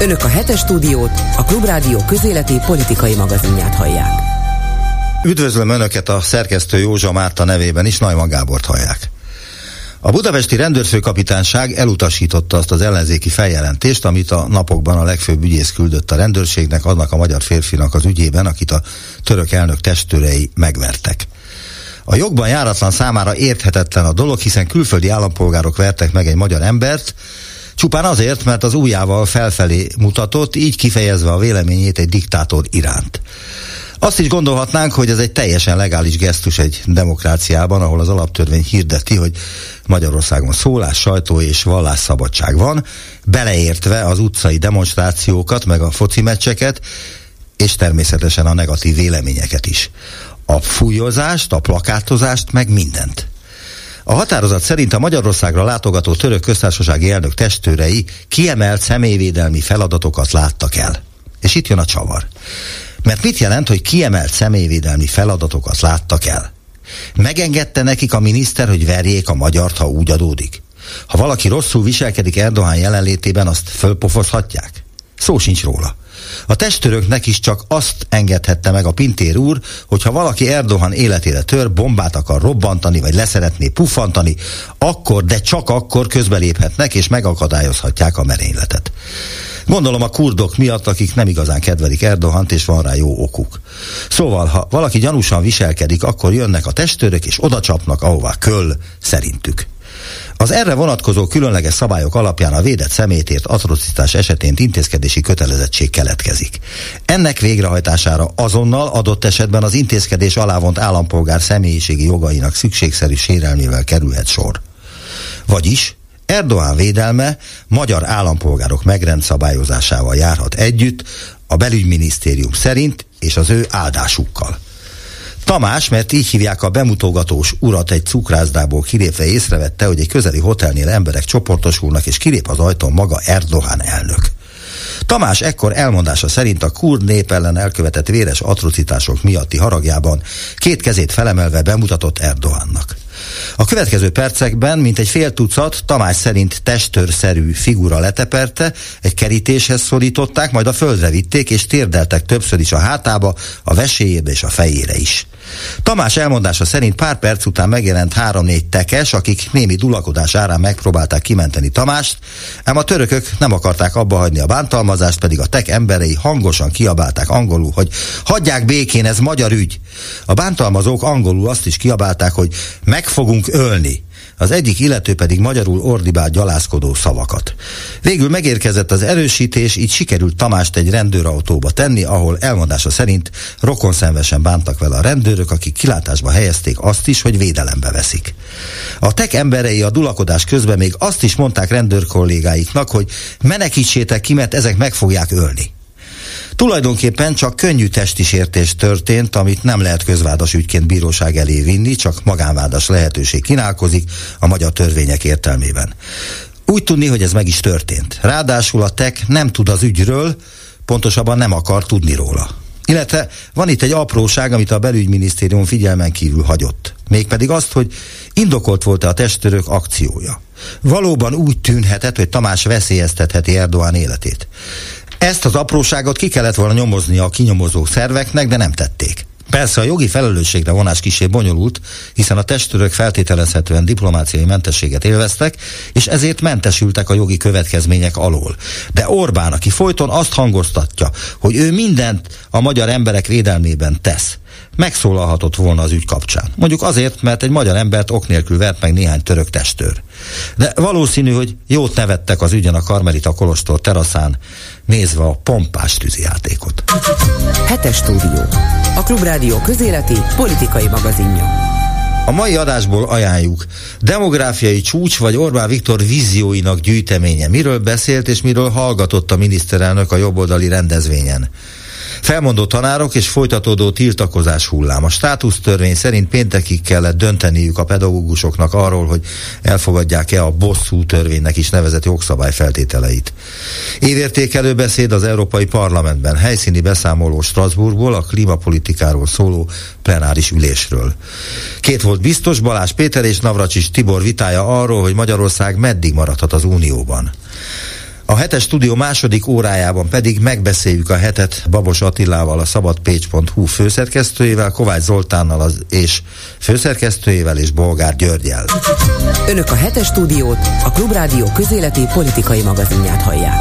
Önök a hetes stúdiót, a Klubrádió közéleti politikai magazinját hallják. Üdvözlöm Önöket a szerkesztő Józsa Márta nevében is, Najman Gábort hallják. A budapesti rendőrfőkapitányság elutasította azt az ellenzéki feljelentést, amit a napokban a legfőbb ügyész küldött a rendőrségnek, annak a magyar férfinak az ügyében, akit a török elnök testőrei megvertek. A jogban járatlan számára érthetetlen a dolog, hiszen külföldi állampolgárok vertek meg egy magyar embert, csupán azért, mert az ujjával felfelé mutatott, így kifejezve a véleményét egy diktátor iránt. Azt is gondolhatnánk, hogy ez egy teljesen legális gesztus egy demokráciában, ahol az alaptörvény hirdeti, hogy Magyarországon szólás, sajtó és vallásszabadság van, beleértve az utcai demonstrációkat, meg a foci meccseket, és természetesen a negatív véleményeket is. A fújozást, a plakátozást, meg mindent. A határozat szerint a Magyarországra látogató török köztársasági elnök testőrei kiemelt személyvédelmi feladatokat láttak el. És itt jön a csavar. Mert mit jelent, hogy kiemelt személyvédelmi feladatokat láttak el? Megengedte nekik a miniszter, hogy verjék a magyart, ha úgy adódik? Ha valaki rosszul viselkedik Erdoğan jelenlétében, azt fölpofozhatják? Szó sincs róla. A testőröknek is csak azt engedhette meg a Pintér úr, hogyha valaki Erdogan életére tör, bombát akar robbantani, vagy leszeretné puffantani, akkor, de csak akkor közbeléphetnek, és megakadályozhatják a merényletet. Gondolom a kurdok miatt, akik nem igazán kedvelik Erdogant, és van rá jó okuk. Szóval, ha valaki gyanúsan viselkedik, akkor jönnek a testőrök, és oda csapnak, ahová köl, szerintük. Az erre vonatkozó különleges szabályok alapján a védett szemétért atrocitás esetén intézkedési kötelezettség keletkezik. Ennek végrehajtására azonnal adott esetben az intézkedés alávont állampolgár személyiségi jogainak szükségszerű sérelmével kerülhet sor. Vagyis Erdoğan védelme magyar állampolgárok megrendszabályozásával járhat együtt a belügyminisztérium szerint és az ő áldásukkal. Tamás, mert így hívják a bemutogatós urat egy cukrászdából kilépve észrevette, hogy egy közeli hotelnél emberek csoportosulnak, és kilép az ajtón maga Erdogan elnök. Tamás ekkor elmondása szerint a kurd nép ellen elkövetett véres atrocitások miatti haragjában két kezét felemelve bemutatott Erdogannak. A következő percekben, mint egy fél tucat, Tamás szerint testőrszerű figura leteperte, egy kerítéshez szorították, majd a földre vitték, és térdeltek többször is a hátába, a veséjébe és a fejére is. Tamás elmondása szerint pár perc után megjelent három-négy tekes, akik némi dulakodás árán megpróbálták kimenteni Tamást, ám a törökök nem akarták abba hagyni a bántalmazást, pedig a tek emberei hangosan kiabálták angolul, hogy hagyják békén, ez magyar ügy. A bántalmazók angolul azt is kiabálták, hogy meg fogunk ölni az egyik illető pedig magyarul ordibált gyalászkodó szavakat. Végül megérkezett az erősítés, így sikerült Tamást egy rendőrautóba tenni, ahol elmondása szerint rokonszenvesen bántak vele a rendőrök, akik kilátásba helyezték azt is, hogy védelembe veszik. A tek emberei a dulakodás közben még azt is mondták rendőrkollégáiknak, hogy menekítsétek ki, mert ezek meg fogják ölni. Tulajdonképpen csak könnyű testi sértés történt, amit nem lehet közvádas ügyként bíróság elé vinni, csak magánvádas lehetőség kínálkozik a magyar törvények értelmében. Úgy tudni, hogy ez meg is történt. Ráadásul a TEK nem tud az ügyről, pontosabban nem akar tudni róla. Illetve van itt egy apróság, amit a belügyminisztérium figyelmen kívül hagyott. Mégpedig azt, hogy indokolt volt-e a testőrök akciója. Valóban úgy tűnhetett, hogy Tamás veszélyeztetheti Erdoğan életét. Ezt az apróságot ki kellett volna nyomozni a kinyomozó szerveknek, de nem tették. Persze a jogi felelősségre vonás kisé bonyolult, hiszen a testőrök feltételezhetően diplomáciai mentességet élveztek, és ezért mentesültek a jogi következmények alól. De Orbán, aki folyton azt hangoztatja, hogy ő mindent a magyar emberek védelmében tesz, megszólalhatott volna az ügy kapcsán. Mondjuk azért, mert egy magyar embert ok nélkül vert meg néhány török testőr. De valószínű, hogy jót nevettek az ügyen a Karmelita Kolostor teraszán, nézve a pompás tűzijátékot. Hetes stúdió. A Klubrádió közéleti politikai magazinja. A mai adásból ajánljuk. Demográfiai csúcs vagy Orbán Viktor vízióinak gyűjteménye. Miről beszélt és miről hallgatott a miniszterelnök a jobboldali rendezvényen. Felmondó tanárok és folytatódó tiltakozás hullám. A státusztörvény szerint péntekig kellett dönteniük a pedagógusoknak arról, hogy elfogadják-e a bosszú törvénynek is nevezett jogszabály feltételeit. Évértékelő beszéd az Európai Parlamentben, helyszíni beszámoló Strasbourgból a klímapolitikáról szóló plenáris ülésről. Két volt biztos, Balázs Péter és Navracsis Tibor vitája arról, hogy Magyarország meddig maradhat az Unióban. A hetes stúdió második órájában pedig megbeszéljük a hetet Babos Attilával, a szabadpécs.hu főszerkesztőjével, Kovács Zoltánnal az és főszerkesztőjével és Bolgár Györgyel. Önök a hetes stúdiót, a Klubrádió közéleti politikai magazinját hallják.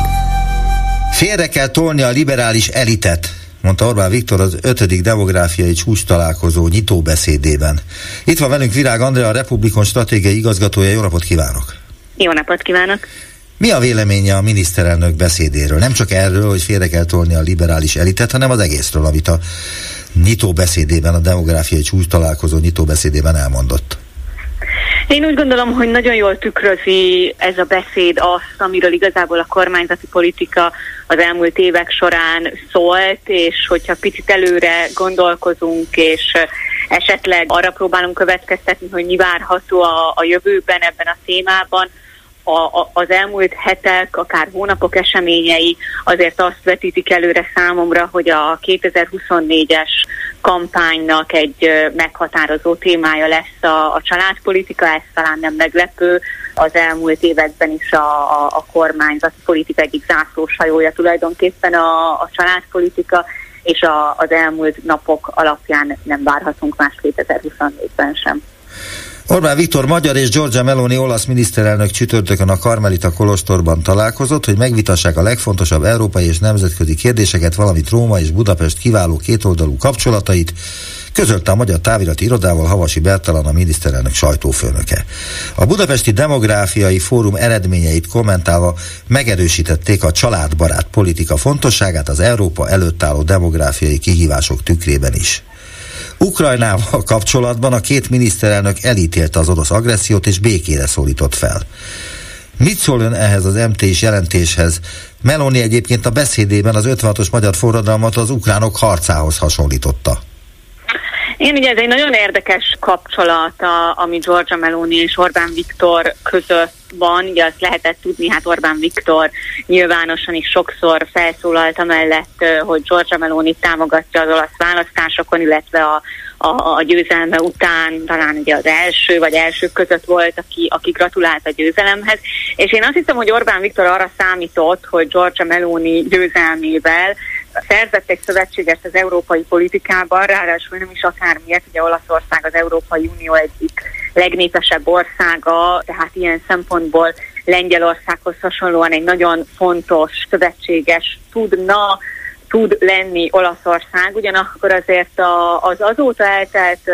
Félre kell tolni a liberális elitet, mondta Orbán Viktor az ötödik demográfiai csúcs találkozó nyitóbeszédében. Itt van velünk Virág Andrea, a Republikon stratégiai igazgatója. Jó napot kívánok! Jó napot kívánok! Mi a véleménye a miniszterelnök beszédéről? Nem csak erről, hogy félre kell tolni a liberális elitet, hanem az egészről, amit a nyitó beszédében, a demográfiai csúcs találkozó nyitó beszédében elmondott. Én úgy gondolom, hogy nagyon jól tükrözi ez a beszéd azt, amiről igazából a kormányzati politika az elmúlt évek során szólt, és hogyha picit előre gondolkozunk, és esetleg arra próbálunk következtetni, hogy mi várható a, a jövőben ebben a témában, a, a, az elmúlt hetek, akár hónapok eseményei azért azt vetítik előre számomra, hogy a 2024-es kampánynak egy meghatározó témája lesz a, a családpolitika, ez talán nem meglepő. Az elmúlt években is a, a, a kormányzati politika egyik zászlóshajója tulajdonképpen a, a családpolitika, és a, az elmúlt napok alapján nem várhatunk más 2024-ben sem. Orbán Viktor magyar és Giorgia Meloni olasz miniszterelnök csütörtökön a Karmelita Kolostorban találkozott, hogy megvitassák a legfontosabb európai és nemzetközi kérdéseket, valamint Róma és Budapest kiváló kétoldalú kapcsolatait, közölte a Magyar Távirati Irodával Havasi Bertalan a miniszterelnök sajtófőnöke. A Budapesti Demográfiai Fórum eredményeit kommentálva megerősítették a családbarát politika fontosságát az Európa előtt álló demográfiai kihívások tükrében is. Ukrajnával kapcsolatban a két miniszterelnök elítélte az orosz agressziót és békére szólított fel. Mit szól ön ehhez az MT-s jelentéshez? Meloni egyébként a beszédében az 56-os magyar forradalmat az ukránok harcához hasonlította. Igen, ugye ez egy nagyon érdekes kapcsolat, a, ami Georgia Meloni és Orbán Viktor között van, ugye azt lehetett tudni, hát Orbán Viktor nyilvánosan is sokszor felszólalt amellett, hogy Georgia Meloni támogatja az olasz választásokon, illetve a, a, a győzelme után talán ugye az első vagy elsők között volt, aki, aki gratulált a győzelemhez. És én azt hiszem, hogy Orbán Viktor arra számított, hogy Georgia Meloni győzelmével szerzett egy szövetségest az európai politikában, ráadásul nem is akármiért, ugye Olaszország az Európai Unió egyik legnépesebb országa, tehát ilyen szempontból Lengyelországhoz hasonlóan egy nagyon fontos szövetséges tudna, tud lenni Olaszország, ugyanakkor azért a, az azóta eltelt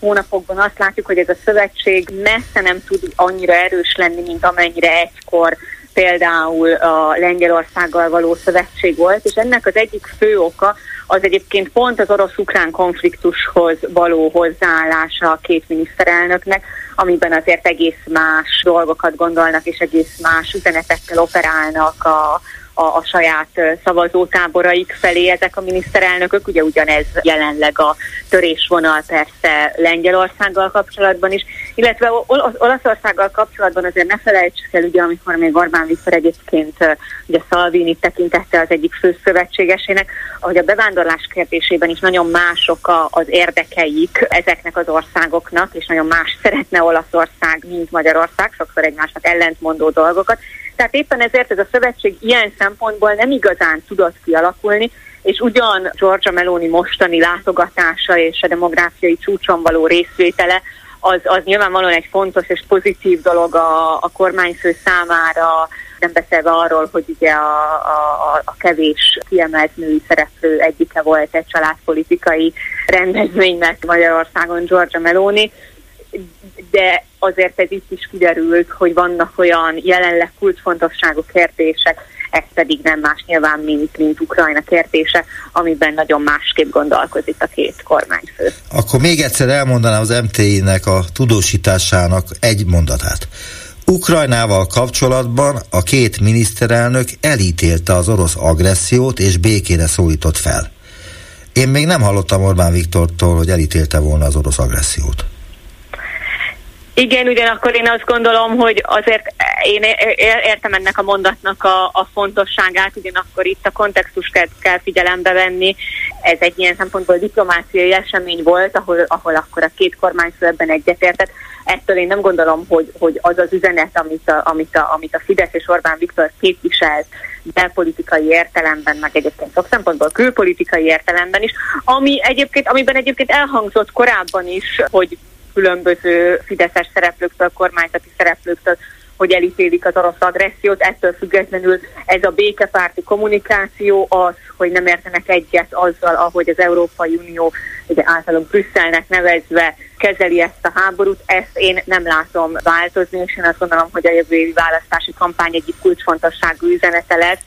hónapokban azt látjuk, hogy ez a szövetség messze nem tud annyira erős lenni, mint amennyire egykor például a Lengyelországgal való szövetség volt, és ennek az egyik fő oka az egyébként pont az orosz-ukrán konfliktushoz való hozzáállása a két miniszterelnöknek, amiben azért egész más dolgokat gondolnak, és egész más üzenetekkel operálnak a, a, a saját szavazótáboraik felé ezek a miniszterelnökök. Ugye ugyanez jelenleg a törésvonal persze Lengyelországgal kapcsolatban is, illetve Ol- Olaszországgal kapcsolatban azért ne felejtsük el, ugye, amikor még Orbán Viktor egyébként ugye Salvini tekintette az egyik fő szövetségesének, ahogy a bevándorlás kérdésében is nagyon mások a, az érdekeik ezeknek az országoknak, és nagyon más szeretne Olaszország, mint Magyarország, sokszor egymásnak ellentmondó dolgokat, tehát éppen ezért ez a szövetség ilyen szempontból nem igazán tudott kialakulni, és ugyan Georgia Meloni mostani látogatása és a demográfiai csúcson való részvétele az, az nyilvánvalóan egy fontos és pozitív dolog a, a kormányfő számára, nem beszélve arról, hogy ugye a, a, a kevés kiemelt női szereplő egyike volt egy családpolitikai rendezvénynek Magyarországon Georgia Meloni, de azért ez itt is kiderült, hogy vannak olyan jelenleg kulcsfontosságú kérdések, ez pedig nem más nyilván, mint, mint Ukrajna kérdése, amiben nagyon másképp gondolkozik a két kormányfő. Akkor még egyszer elmondanám az MTI-nek a tudósításának egy mondatát. Ukrajnával kapcsolatban a két miniszterelnök elítélte az orosz agressziót és békére szólított fel. Én még nem hallottam Orbán Viktortól, hogy elítélte volna az orosz agressziót. Igen, ugyanakkor én azt gondolom, hogy azért én értem ennek a mondatnak a, a fontosságát, ugyanakkor itt a kontextust kell, kell figyelembe venni. ez egy ilyen szempontból diplomáciai esemény volt, ahol, ahol akkor a két kormányfő ebben egyetértett. Ettől én nem gondolom, hogy, hogy az az üzenet, amit a, amit, a, amit a Fidesz és Orbán Viktor képviselt belpolitikai értelemben, meg egyébként sok szempontból külpolitikai értelemben is, ami egyébként, amiben egyébként elhangzott korábban is, hogy különböző fideszes szereplőktől, kormányzati szereplőktől hogy elítélik az orosz agressziót, ettől függetlenül ez a békepárti kommunikáció az, hogy nem értenek egyet azzal, ahogy az Európai Unió ugye általunk Brüsszelnek nevezve kezeli ezt a háborút, ezt én nem látom változni, és én azt gondolom, hogy a jövő évi választási kampány egyik kulcsfontosságú üzenete lesz,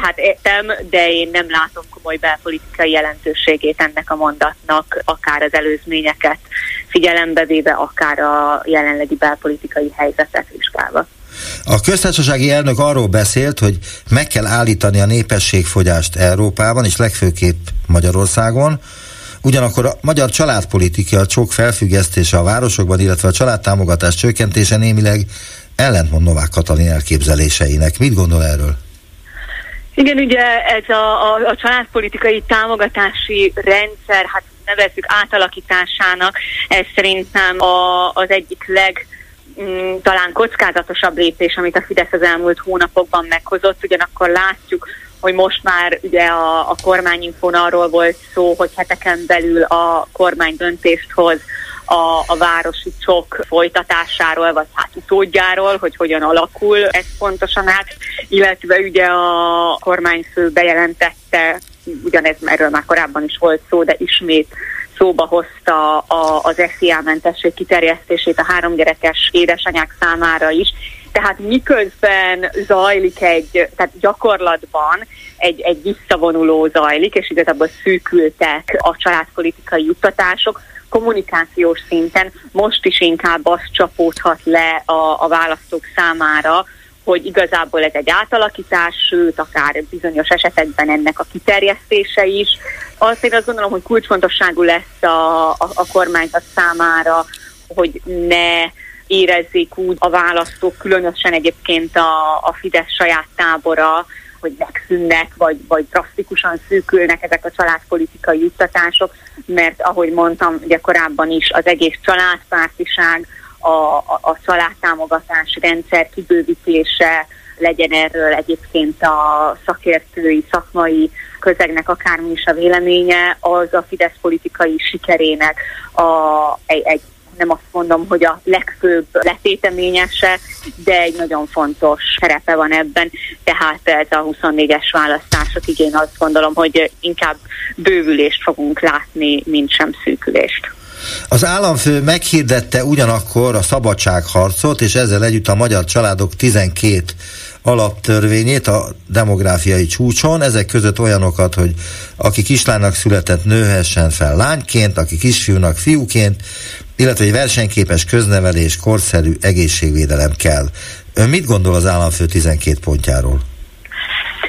tehát értem, de én nem látom komoly belpolitikai jelentőségét ennek a mondatnak, akár az előzményeket figyelembe véve, akár a jelenlegi belpolitikai helyzetet vizsgálva. A köztársasági elnök arról beszélt, hogy meg kell állítani a népességfogyást Európában, és legfőképp Magyarországon. Ugyanakkor a magyar családpolitika csok felfüggesztése a városokban, illetve a családtámogatás csökkentése némileg ellentmond Novák Katalin elképzeléseinek. Mit gondol erről? Igen, ugye ez a, a, a családpolitikai támogatási rendszer, hát nevezzük átalakításának, ez szerintem a, az egyik leg mm, talán kockázatosabb lépés, amit a Fidesz az elmúlt hónapokban meghozott, ugyanakkor látjuk, hogy most már ugye a, a kormányinfon arról volt szó, hogy heteken belül a kormány döntést hoz a, a városi csok folytatásáról, vagy hát utódjáról, hogy hogyan alakul ez pontosan át, illetve ugye a kormányfő bejelentette, ugyanez erről már korábban is volt szó, de ismét szóba hozta a, az SZIA mentesség kiterjesztését a három gyerekes édesanyák számára is. Tehát miközben zajlik egy, tehát gyakorlatban egy, egy visszavonuló zajlik, és igazából szűkültek a családpolitikai juttatások, kommunikációs szinten most is inkább az csapódhat le a, a választók számára, hogy igazából ez egy átalakítás, sőt, akár bizonyos esetekben ennek a kiterjesztése is. Én azt gondolom, hogy kulcsfontosságú lesz a, a, a kormányzat számára, hogy ne érezzék úgy a választók, különösen egyébként a, a Fidesz saját tábora, hogy megszűnnek, vagy, vagy drasztikusan szűkülnek ezek a családpolitikai juttatások, mert ahogy mondtam ugye korábban is, az egész családpártiság, a, a, a családtámogatás rendszer kibővítése, legyen erről egyébként a szakértői, szakmai közegnek akármi is a véleménye, az a Fidesz politikai sikerének a, egy, egy nem azt mondom, hogy a legfőbb letéteményese, de egy nagyon fontos szerepe van ebben, tehát ez a 24-es választások, én azt gondolom, hogy inkább bővülést fogunk látni, mint sem szűkülést. Az államfő meghirdette ugyanakkor a szabadságharcot, és ezzel együtt a magyar családok 12 alaptörvényét a demográfiai csúcson, ezek között olyanokat, hogy aki kislánynak született nőhessen fel lányként, aki kisfiúnak fiúként, illetve egy versenyképes köznevelés, korszerű egészségvédelem kell. Ön mit gondol az államfő 12 pontjáról?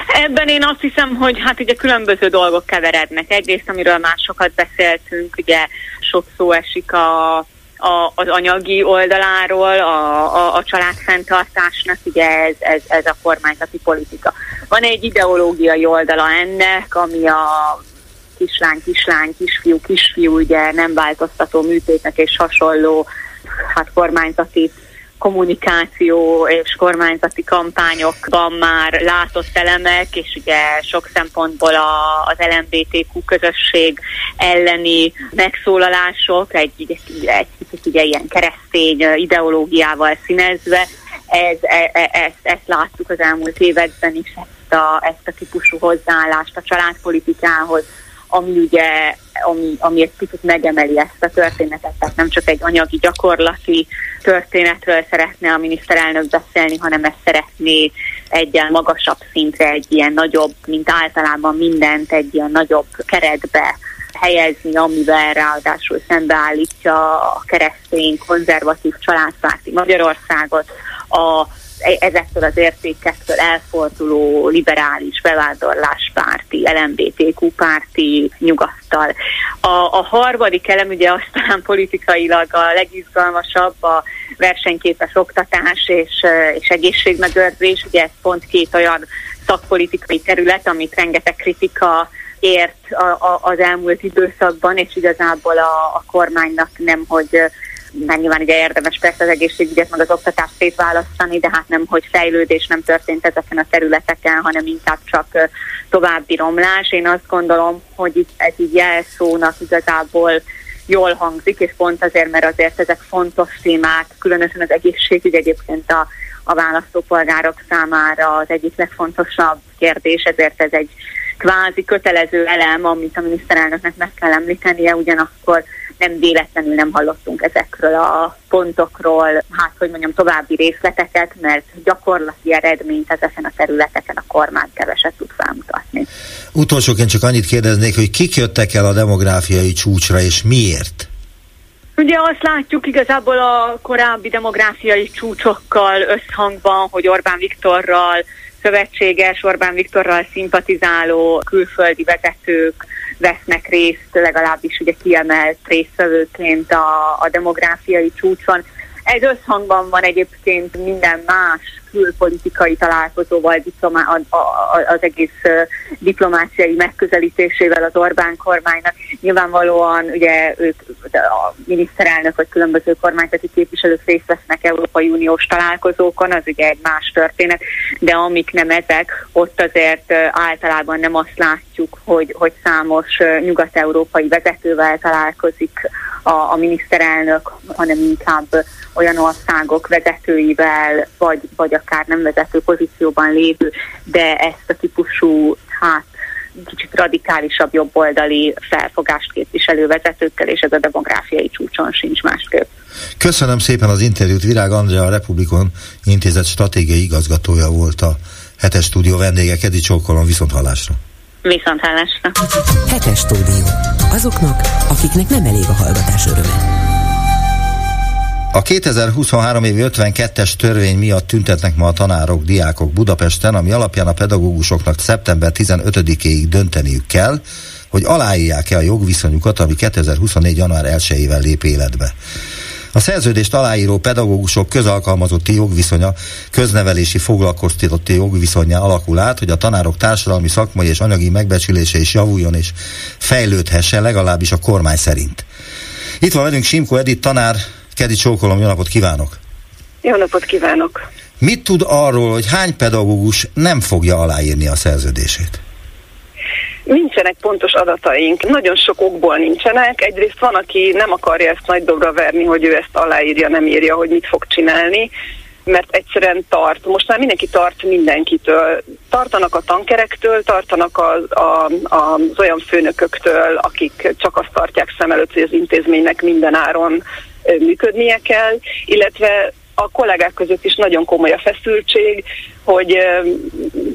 Ebben én azt hiszem, hogy hát ugye különböző dolgok keverednek. Egyrészt, amiről már sokat beszéltünk, ugye sok szó esik a, a, az anyagi oldaláról, a, a, a családfenntartásnak, ugye ez, ez, ez a kormányzati politika. Van egy ideológiai oldala ennek, ami a kislány, kislány, kisfiú, kisfiú, ugye nem változtató műtétek és hasonló hát kormányzati kommunikáció és kormányzati kampányokban már látott elemek, és ugye sok szempontból a, az LMBTQ közösség elleni megszólalások, egy, egy, egy kicsit ugye ilyen keresztény ideológiával színezve, ez, e, e, ezt, ezt láttuk az elmúlt években is, ezt a, ezt a típusú hozzáállást a családpolitikához, ami ugye, ami, ami egy kicsit megemeli ezt a történetet, tehát nem csak egy anyagi, gyakorlati történetről szeretne a miniszterelnök beszélni, hanem ezt szeretné egy magasabb szintre, egy ilyen nagyobb, mint általában mindent, egy ilyen nagyobb keretbe helyezni, amivel ráadásul szembeállítja a keresztény, konzervatív családpárti Magyarországot, a ezektől az értékektől elforduló liberális bevándorláspárti, LMBTQ párti nyugattal. A, a harmadik elem ugye aztán politikailag a legizgalmasabb a versenyképes oktatás és, és egészségmegőrzés, ugye ez pont két olyan szakpolitikai terület, amit rengeteg kritika ért a, a, az elmúlt időszakban, és igazából a, a kormánynak nem, hogy mert nyilván ugye érdemes persze az egészségügyet, meg az oktatást szétválasztani, de hát nem, hogy fejlődés nem történt ezeken a területeken, hanem inkább csak további romlás. Én azt gondolom, hogy itt ez így jelszónak igazából jól hangzik, és pont azért, mert azért ezek fontos témák, különösen az egészségügy egyébként a, a választópolgárok számára az egyik legfontosabb kérdés, ezért ez egy kvázi kötelező elem, amit a miniszterelnöknek meg kell említenie, ugyanakkor nem véletlenül nem hallottunk ezekről a pontokról, hát hogy mondjam, további részleteket, mert gyakorlati eredményt ezeken a területeken a kormány keveset tud felmutatni. Utolsóként csak annyit kérdeznék, hogy kik jöttek el a demográfiai csúcsra, és miért? Ugye azt látjuk igazából a korábbi demográfiai csúcsokkal összhangban, hogy Orbán Viktorral szövetséges, Orbán Viktorral szimpatizáló külföldi vezetők vesznek részt, legalábbis ugye kiemelt résztvevőként a, a demográfiai csúcson. Ez összhangban van egyébként minden más külpolitikai találkozóval, diplomá, az egész diplomáciai megközelítésével az Orbán kormánynak. Nyilvánvalóan ugye ők, a miniszterelnök vagy különböző kormányzati képviselők részt vesznek Európai Uniós találkozókon, az ugye egy más történet, de amik nem ezek, ott azért általában nem azt látjuk, hogy, hogy számos nyugat-európai vezetővel találkozik a, a miniszterelnök, hanem inkább olyan országok vezetőivel, vagy, vagy akár nem vezető pozícióban lévő, de ezt a típusú, hát kicsit radikálisabb jobboldali felfogást képviselő vezetőkkel, és ez a demográfiai csúcson sincs másképp. Köszönöm szépen az interjút. Virág Andrea, a Republikon Intézet stratégiai igazgatója volt a hetes stúdió vendége. Kedi Csókolom, viszont hallásra. Viszont hallásra. Hetes stúdió. Azoknak, akiknek nem elég a hallgatás öröme. A 2023 évi 52-es törvény miatt tüntetnek ma a tanárok, diákok Budapesten, ami alapján a pedagógusoknak szeptember 15-éig dönteniük kell, hogy aláírják-e a jogviszonyukat, ami 2024. január 1-ével lép életbe. A szerződést aláíró pedagógusok közalkalmazotti jogviszonya, köznevelési foglalkoztatotti jogviszonya alakul át, hogy a tanárok társadalmi, szakmai és anyagi megbecsülése is javuljon és fejlődhessen legalábbis a kormány szerint. Itt van velünk Simko Edith tanár, Kedi Csókolom, jó napot kívánok! Jó napot kívánok! Mit tud arról, hogy hány pedagógus nem fogja aláírni a szerződését? Nincsenek pontos adataink, nagyon sok okból nincsenek. Egyrészt van, aki nem akarja ezt nagy dobra verni, hogy ő ezt aláírja, nem írja, hogy mit fog csinálni, mert egyszerűen tart. Most már mindenki tart mindenkitől. Tartanak a tankerektől, tartanak az, a, az olyan főnököktől, akik csak azt tartják szem előtt, hogy az intézménynek minden áron működnie kell, illetve a kollégák között is nagyon komoly a feszültség, hogy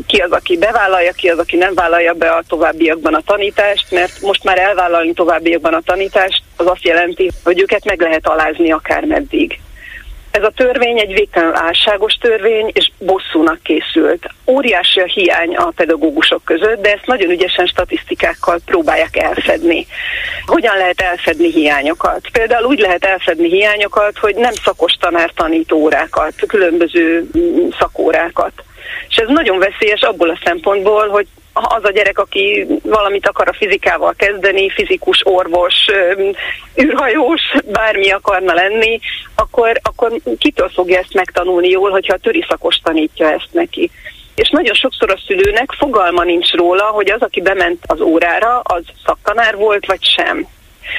ki az, aki bevállalja, ki az, aki nem vállalja be a továbbiakban a tanítást, mert most már elvállalni továbbiakban a tanítást, az azt jelenti, hogy őket meg lehet alázni akármeddig. Ez a törvény egy végtelenül álságos törvény, és bosszúnak készült. Óriási a hiány a pedagógusok között, de ezt nagyon ügyesen statisztikákkal próbálják elfedni. Hogyan lehet elfedni hiányokat? Például úgy lehet elfedni hiányokat, hogy nem szakos tanár tanító órákat, különböző mm, szakórákat. És ez nagyon veszélyes abból a szempontból, hogy az a gyerek, aki valamit akar a fizikával kezdeni, fizikus, orvos, űrhajós, bármi akarna lenni, akkor, akkor kitől fogja ezt megtanulni jól, hogyha a töri tanítja ezt neki. És nagyon sokszor a szülőnek fogalma nincs róla, hogy az, aki bement az órára, az szaktanár volt, vagy sem.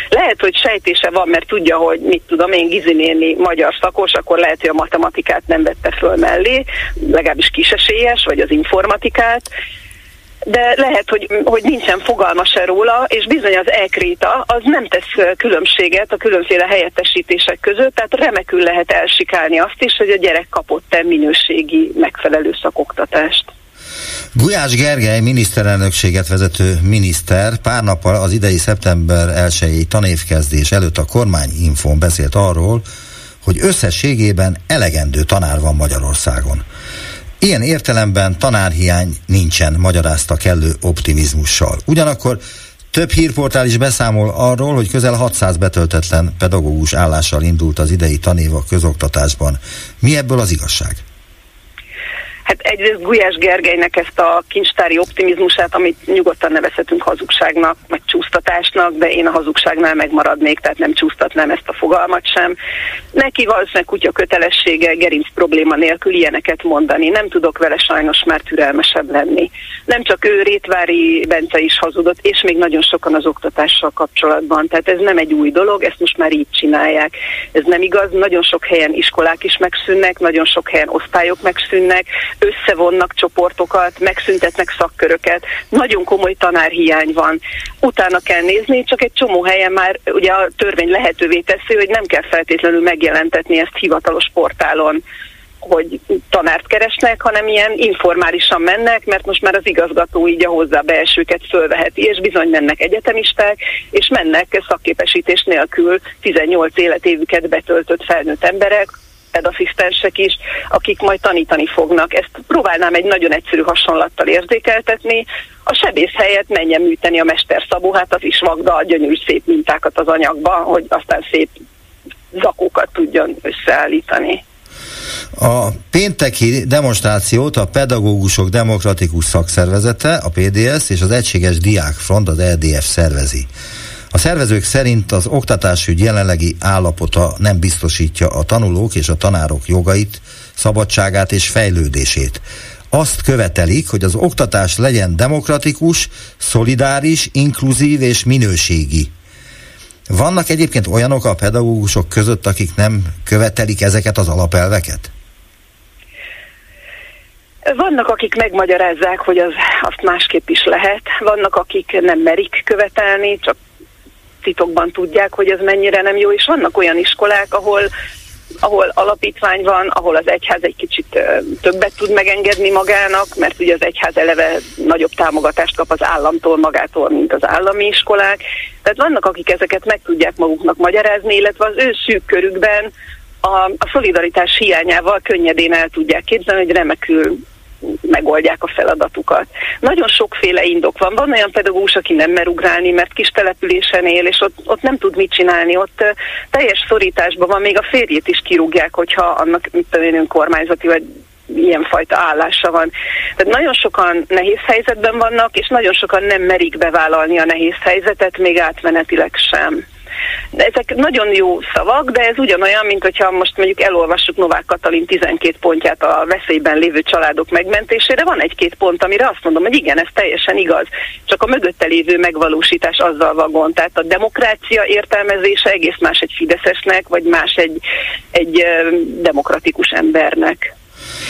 Lehet, hogy sejtése van, mert tudja, hogy mit tudom én, Gizinéni magyar szakos, akkor lehet, hogy a matematikát nem vette föl mellé, legalábbis kisesélyes, vagy az informatikát, de lehet, hogy, hogy nincsen fogalma se róla, és bizony az ekréta az nem tesz különbséget a különféle helyettesítések között, tehát remekül lehet elsikálni azt is, hogy a gyerek kapott-e minőségi megfelelő szakoktatást. Gulyás Gergely miniszterelnökséget vezető miniszter pár nappal az idei szeptember 1 tanévkezdés előtt a kormányinfón beszélt arról, hogy összességében elegendő tanár van Magyarországon. Ilyen értelemben tanárhiány nincsen, magyarázta kellő optimizmussal. Ugyanakkor több hírportál is beszámol arról, hogy közel 600 betöltetlen pedagógus állással indult az idei tanév a közoktatásban. Mi ebből az igazság? Hát egyrészt Gulyás Gergelynek ezt a kincstári optimizmusát, amit nyugodtan nevezhetünk hazugságnak, meg csúsztatásnak, de én a hazugságnál megmaradnék, tehát nem csúsztatnám ezt a fogalmat sem. Neki valószínűleg kutya kötelessége gerinc probléma nélkül ilyeneket mondani. Nem tudok vele sajnos már türelmesebb lenni. Nem csak ő, Rétvári Bence is hazudott, és még nagyon sokan az oktatással kapcsolatban. Tehát ez nem egy új dolog, ezt most már így csinálják. Ez nem igaz, nagyon sok helyen iskolák is megszűnnek, nagyon sok helyen osztályok megszűnnek, összevonnak csoportokat, megszüntetnek szakköröket, nagyon komoly tanárhiány van. Utána kell nézni, csak egy csomó helyen már ugye a törvény lehetővé teszi, hogy nem kell feltétlenül megjelentetni ezt hivatalos portálon hogy tanárt keresnek, hanem ilyen informálisan mennek, mert most már az igazgató így a hozzá beesőket fölveheti, és bizony mennek egyetemisták, és mennek szakképesítés nélkül 18 életévüket betöltött felnőtt emberek, pedasszisztensek is, akik majd tanítani fognak. Ezt próbálnám egy nagyon egyszerű hasonlattal érzékeltetni. A sebész helyett menjen műteni a mester Szabó, hát az is magda a gyönyörű szép mintákat az anyagba, hogy aztán szép zakókat tudjon összeállítani. A pénteki demonstrációt a Pedagógusok Demokratikus Szakszervezete, a PDS és az Egységes Diákfront, az EDF szervezi. A szervezők szerint az oktatásügy jelenlegi állapota nem biztosítja a tanulók és a tanárok jogait, szabadságát és fejlődését. Azt követelik, hogy az oktatás legyen demokratikus, szolidáris, inkluzív és minőségi. Vannak egyébként olyanok a pedagógusok között, akik nem követelik ezeket az alapelveket? Vannak, akik megmagyarázzák, hogy az, azt másképp is lehet. Vannak, akik nem merik követelni, csak titokban tudják, hogy ez mennyire nem jó, és vannak olyan iskolák, ahol ahol alapítvány van, ahol az egyház egy kicsit többet tud megengedni magának, mert ugye az egyház eleve nagyobb támogatást kap az államtól magától, mint az állami iskolák. Tehát vannak, akik ezeket meg tudják maguknak magyarázni, illetve az ő szűk körükben a, a szolidaritás hiányával könnyedén el tudják képzelni, hogy remekül megoldják a feladatukat. Nagyon sokféle indok van. Van olyan pedagógus, aki nem mer ugrálni, mert kis településen él, és ott, ott nem tud mit csinálni. Ott teljes szorításban van, még a férjét is kirúgják, hogyha annak, mit tudom én, önkormányzati vagy ilyenfajta állása van. Tehát nagyon sokan nehéz helyzetben vannak, és nagyon sokan nem merik bevállalni a nehéz helyzetet, még átmenetileg sem. De ezek nagyon jó szavak, de ez ugyanolyan, mint hogyha most mondjuk elolvassuk Novák Katalin 12 pontját a veszélyben lévő családok megmentésére. Van egy-két pont, amire azt mondom, hogy igen, ez teljesen igaz. Csak a mögötte lévő megvalósítás azzal van gond. Tehát a demokrácia értelmezése egész más egy fideszesnek, vagy más egy, egy demokratikus embernek.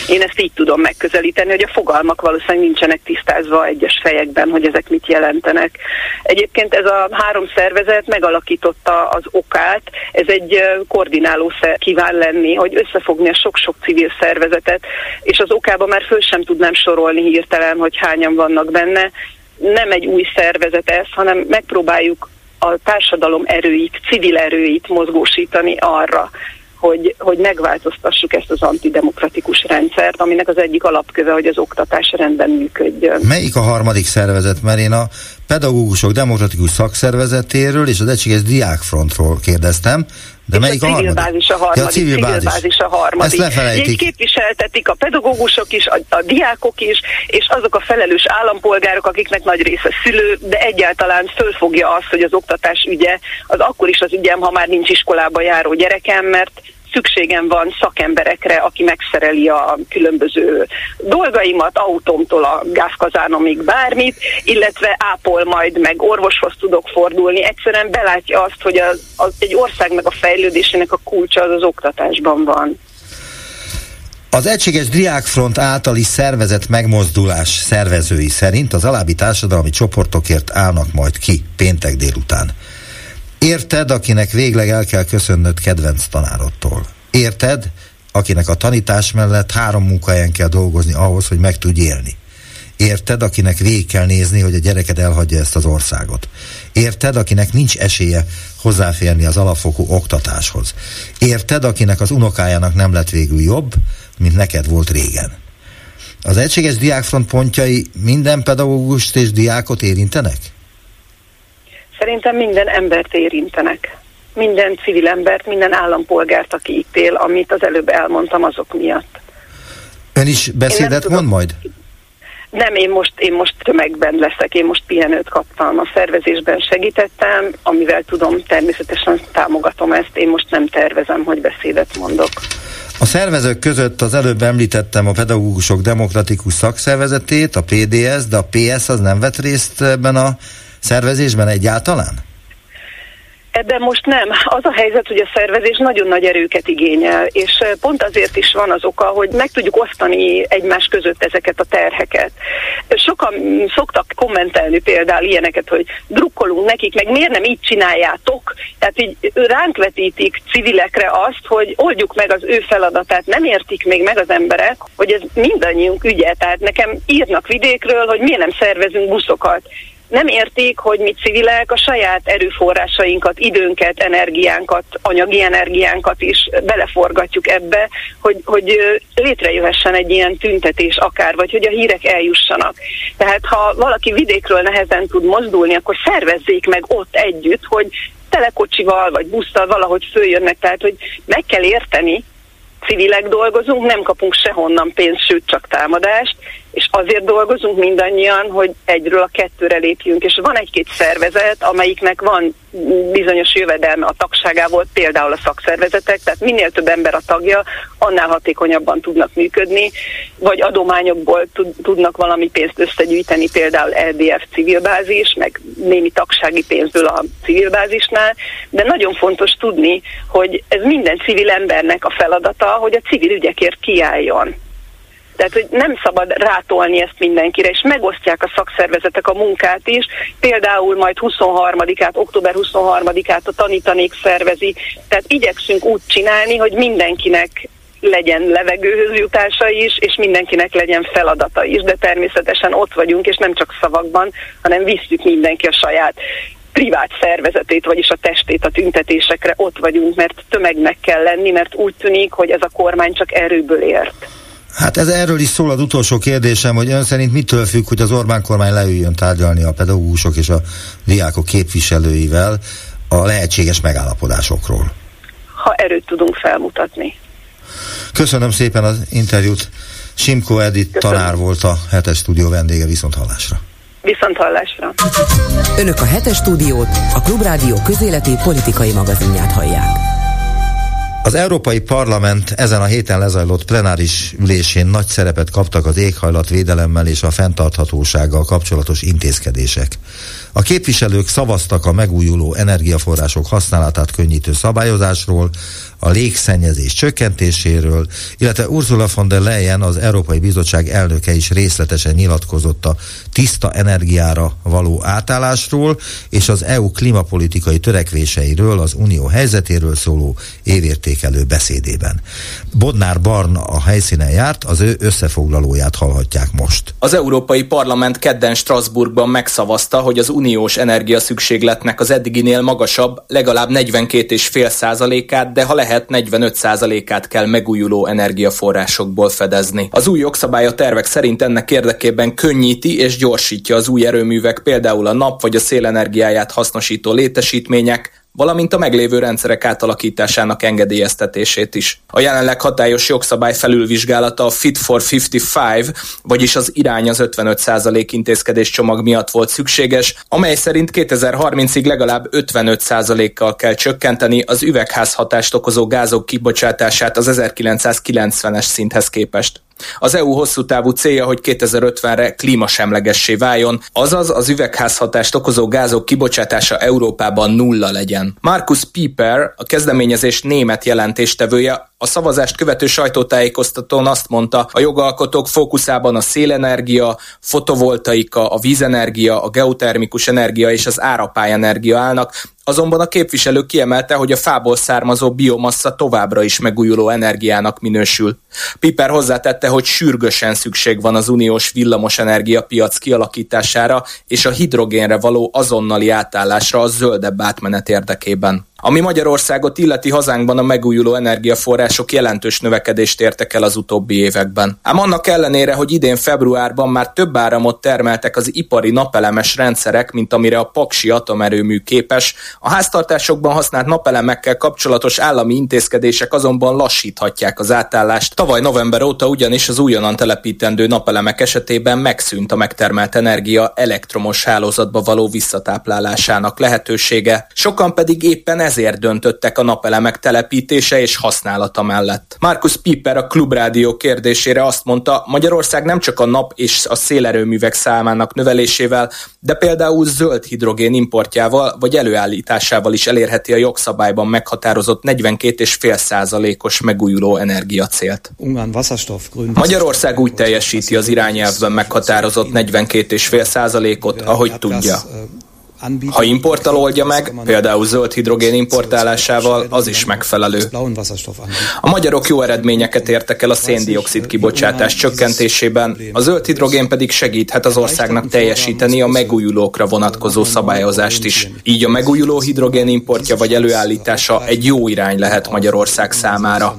Én ezt így tudom megközelíteni, hogy a fogalmak valószínűleg nincsenek tisztázva egyes fejekben, hogy ezek mit jelentenek. Egyébként ez a három szervezet megalakította az okát, ez egy koordináló kíván lenni, hogy összefogni a sok-sok civil szervezetet, és az okában már föl sem tudnám sorolni hirtelen, hogy hányan vannak benne. Nem egy új szervezet ez, hanem megpróbáljuk a társadalom erőit, civil erőit mozgósítani arra, hogy, hogy megváltoztassuk ezt az antidemokratikus rendszert, aminek az egyik alapköve, hogy az oktatás rendben működjön. Melyik a harmadik szervezet? Mert én a pedagógusok demokratikus szakszervezetéről és az egységes diákfrontról kérdeztem, de melyik a, a civil bázis a harmadik. Ja, civil, civil bázis. bázis a harmadik. Ezt lefelejtik. Így képviseltetik a pedagógusok is, a, a diákok is, és azok a felelős állampolgárok, akiknek nagy része szülő, de egyáltalán fölfogja azt, hogy az oktatás ügye, az akkor is az ügyem, ha már nincs iskolába járó gyerekem, mert szükségem van szakemberekre, aki megszereli a különböző dolgaimat, autómtól a gázkazánomig bármit, illetve ápol majd, meg orvoshoz tudok fordulni. Egyszerűen belátja azt, hogy az, az egy ország meg a fejlődésének a kulcsa az az oktatásban van. Az Egységes Diákfront általi szervezet megmozdulás szervezői szerint az alábbi társadalmi csoportokért állnak majd ki péntek délután. Érted, akinek végleg el kell köszönnöd kedvenc tanárottól. Érted, akinek a tanítás mellett három munkahelyen kell dolgozni ahhoz, hogy meg tudj élni. Érted, akinek végig kell nézni, hogy a gyereked elhagyja ezt az országot. Érted, akinek nincs esélye hozzáférni az alapfokú oktatáshoz. Érted, akinek az unokájának nem lett végül jobb, mint neked volt régen. Az egységes diákfront pontjai minden pedagógust és diákot érintenek? Szerintem minden embert érintenek. Minden civil embert, minden állampolgárt, aki itt él, amit az előbb elmondtam azok miatt. Ön is beszédet mond majd? Nem, én most, én most tömegben leszek, én most pihenőt kaptam, a szervezésben segítettem, amivel tudom, természetesen támogatom ezt, én most nem tervezem, hogy beszédet mondok. A szervezők között az előbb említettem a pedagógusok demokratikus szakszervezetét, a PDS, de a PS az nem vett részt ebben a szervezésben egyáltalán? Ebben most nem. Az a helyzet, hogy a szervezés nagyon nagy erőket igényel, és pont azért is van az oka, hogy meg tudjuk osztani egymás között ezeket a terheket. Sokan szoktak kommentelni például ilyeneket, hogy drukkolunk nekik, meg miért nem így csináljátok? Tehát így ránk vetítik civilekre azt, hogy oldjuk meg az ő feladatát. Nem értik még meg az emberek, hogy ez mindannyiunk ügye. Tehát nekem írnak vidékről, hogy miért nem szervezünk buszokat nem értik, hogy mi civilek a saját erőforrásainkat, időnket, energiánkat, anyagi energiánkat is beleforgatjuk ebbe, hogy, hogy létrejöhessen egy ilyen tüntetés akár, vagy hogy a hírek eljussanak. Tehát ha valaki vidékről nehezen tud mozdulni, akkor szervezzék meg ott együtt, hogy telekocsival vagy busszal valahogy följönnek, tehát hogy meg kell érteni, civilek dolgozunk, nem kapunk sehonnan pénzt, sőt csak támadást, és azért dolgozunk mindannyian, hogy egyről a kettőre lépjünk, és van egy-két szervezet, amelyiknek van bizonyos jövedelme a tagságából, például a szakszervezetek, tehát minél több ember a tagja, annál hatékonyabban tudnak működni, vagy adományokból tudnak valami pénzt összegyűjteni, például LDF civilbázis, meg némi tagsági pénzből a civilbázisnál, de nagyon fontos tudni, hogy ez minden civil embernek a feladata, hogy a civil ügyekért kiálljon. Tehát, hogy nem szabad rátolni ezt mindenkire, és megosztják a szakszervezetek a munkát is. Például majd 23-át, október 23-át a tanítanék szervezi. Tehát igyekszünk úgy csinálni, hogy mindenkinek legyen levegőhöz jutása is, és mindenkinek legyen feladata is, de természetesen ott vagyunk, és nem csak szavakban, hanem visszük mindenki a saját privát szervezetét, vagyis a testét a tüntetésekre, ott vagyunk, mert tömegnek kell lenni, mert úgy tűnik, hogy ez a kormány csak erőből ért. Hát ez erről is szól az utolsó kérdésem, hogy ön szerint mitől függ, hogy az Orbán kormány leüljön tárgyalni a pedagógusok és a diákok képviselőivel a lehetséges megállapodásokról? Ha erőt tudunk felmutatni. Köszönöm szépen az interjút. Simko Edith Köszönöm. tanár volt a hetes stúdió vendége, viszont hallásra. Viszont hallásra. Önök a hetes stúdiót, a Klubrádió közéleti politikai magazinját hallják. Az Európai Parlament ezen a héten lezajlott plenáris ülésén nagy szerepet kaptak az éghajlatvédelemmel és a fenntarthatósággal kapcsolatos intézkedések. A képviselők szavaztak a megújuló energiaforrások használatát könnyítő szabályozásról, a légszennyezés csökkentéséről, illetve Ursula von der Leyen, az Európai Bizottság elnöke is részletesen nyilatkozott a tiszta energiára való átállásról és az EU klimapolitikai törekvéseiről, az unió helyzetéről szóló évértékelő beszédében. Bodnár Barna a helyszínen járt, az ő összefoglalóját hallhatják most. Az Európai Parlament kedden Strasbourgban megszavazta, hogy az uniós energiaszükségletnek az eddiginél magasabb, legalább 42,5 százalékát, de ha lehet lehet 45%-át kell megújuló energiaforrásokból fedezni. Az új jogszabály a tervek szerint ennek érdekében könnyíti és gyorsítja az új erőművek, például a nap vagy a szélenergiáját hasznosító létesítmények, valamint a meglévő rendszerek átalakításának engedélyeztetését is. A jelenleg hatályos jogszabály felülvizsgálata a Fit for 55, vagyis az irány az 55% intézkedés csomag miatt volt szükséges, amely szerint 2030-ig legalább 55%-kal kell csökkenteni az üvegházhatást okozó gázok kibocsátását az 1990-es szinthez képest. Az EU hosszú távú célja, hogy 2050-re klímasemlegessé váljon, azaz az üvegházhatást okozó gázok kibocsátása Európában nulla legyen. Markus Pieper, a kezdeményezés német jelentéstevője, a szavazást követő sajtótájékoztatón azt mondta, a jogalkotók fókuszában a szélenergia, fotovoltaika, a vízenergia, a geotermikus energia és az árapályenergia állnak, Azonban a képviselő kiemelte, hogy a fából származó biomassa továbbra is megújuló energiának minősül. Piper hozzátette, hogy sürgősen szükség van az uniós villamos energiapiac kialakítására és a hidrogénre való azonnali átállásra a zöldebb átmenet érdekében. Ami Magyarországot illeti hazánkban a megújuló energiaforrások jelentős növekedést értek el az utóbbi években. Ám annak ellenére, hogy idén februárban már több áramot termeltek az ipari napelemes rendszerek, mint amire a Paksi atomerőmű képes, a háztartásokban használt napelemekkel kapcsolatos állami intézkedések azonban lassíthatják az átállást. Tavaly november óta ugyanis az újonnan telepítendő napelemek esetében megszűnt a megtermelt energia elektromos hálózatba való visszatáplálásának lehetősége. Sokan pedig éppen ezért döntöttek a napelemek telepítése és használata mellett. Markus Piper a Klubrádió kérdésére azt mondta, Magyarország nem csak a nap és a szélerőművek számának növelésével, de például zöld hidrogén importjával vagy előállításával is elérheti a jogszabályban meghatározott 42,5 százalékos megújuló energiacélt. Magyarország úgy teljesíti az irányelvben meghatározott 42,5 százalékot, ahogy tudja. Ha importtal oldja meg, például zöld hidrogén importálásával, az is megfelelő. A magyarok jó eredményeket értek el a széndiokszid kibocsátás csökkentésében, a zöld hidrogén pedig segíthet az országnak teljesíteni a megújulókra vonatkozó szabályozást is. Így a megújuló hidrogén importja vagy előállítása egy jó irány lehet Magyarország számára.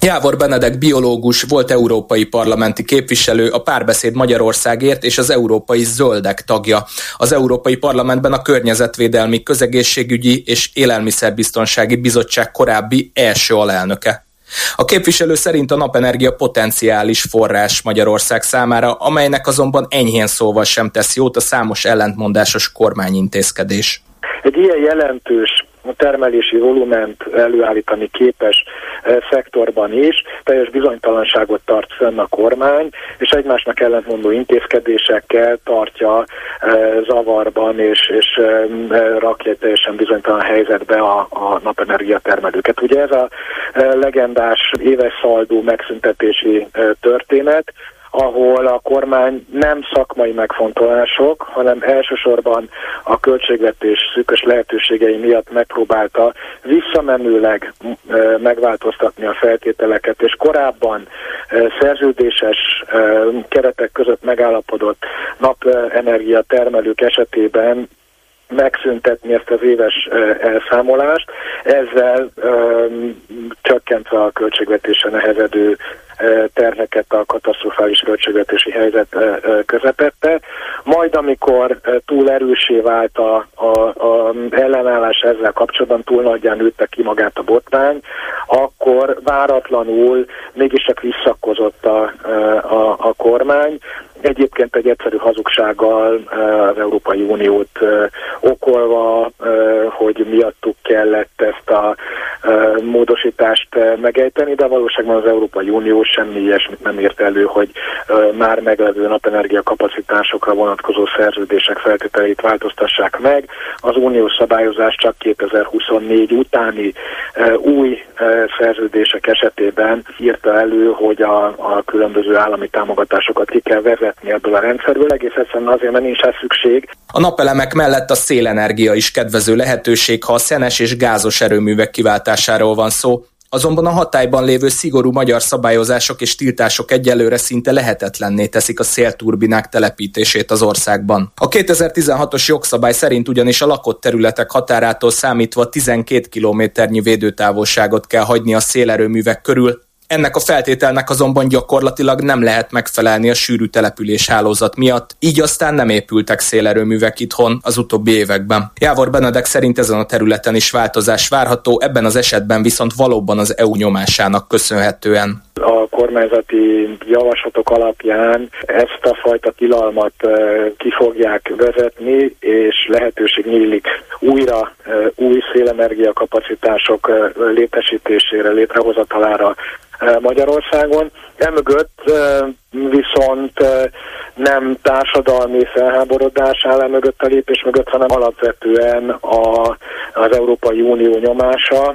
Jávor Benedek biológus volt európai parlamenti képviselő, a Párbeszéd Magyarországért és az Európai Zöldek tagja. Az Európai Parlamentben a Környezetvédelmi Közegészségügyi és Élelmiszerbiztonsági Bizottság korábbi első alelnöke. A képviselő szerint a napenergia potenciális forrás Magyarország számára, amelynek azonban enyhén szóval sem tesz jót a számos ellentmondásos kormányintézkedés. Egy ilyen jelentős termelési volument előállítani képes eh, szektorban is teljes bizonytalanságot tart fönn a kormány, és egymásnak ellentmondó intézkedésekkel tartja eh, zavarban, és, és eh, rakja teljesen bizonytalan helyzetbe a, a napenergia termelőket. Ugye ez a legendás éves szaldó megszüntetési történet, ahol a kormány nem szakmai megfontolások, hanem elsősorban a költségvetés szűkös lehetőségei miatt megpróbálta visszamenőleg megváltoztatni a feltételeket, és korábban szerződéses keretek között megállapodott napenergia termelők esetében megszüntetni ezt az éves elszámolást, ezzel csökkentve a költségvetése nehezedő terheket a katasztrofális költségvetési helyzet közepette. Majd amikor túl erősé vált a, a, a ellenállás ezzel kapcsolatban, túl nagyján nőtte ki magát a botrány, akkor váratlanul mégis csak visszakozott a, a, a kormány, Egyébként egy egyszerű hazugsággal az Európai Uniót okolva, hogy miattuk kellett ezt a módosítást megejteni, de valóságban az Európai Unió semmi ilyesmit nem ért elő, hogy már meglevő napenergia kapacitásokra vonatkozó szerződések feltételeit változtassák meg. Az uniós szabályozás csak 2024 utáni új szerződések esetében írta elő, hogy a, a különböző állami támogatásokat ki kell vezetni ebből a rendszerből, egész egyszerűen azért, mert nincs rá szükség. A napelemek mellett a szélenergia is kedvező lehetőség, ha a szenes és gázos erőművek kiváltásáról van szó, Azonban a hatályban lévő szigorú magyar szabályozások és tiltások egyelőre szinte lehetetlenné teszik a szélturbinák telepítését az országban. A 2016-os jogszabály szerint ugyanis a lakott területek határától számítva 12 kilométernyi védőtávolságot kell hagyni a szélerőművek körül, ennek a feltételnek azonban gyakorlatilag nem lehet megfelelni a sűrű település hálózat miatt, így aztán nem épültek szélerőművek itthon az utóbbi években. Jávor Benedek szerint ezen a területen is változás várható, ebben az esetben viszont valóban az EU nyomásának köszönhetően a kormányzati javaslatok alapján ezt a fajta tilalmat ki fogják vezetni, és lehetőség nyílik újra új szélenergia kapacitások létesítésére, létrehozatalára Magyarországon. Emögött viszont nem társadalmi felháborodás áll mögött a lépés mögött, hanem alapvetően a, az Európai Unió nyomása,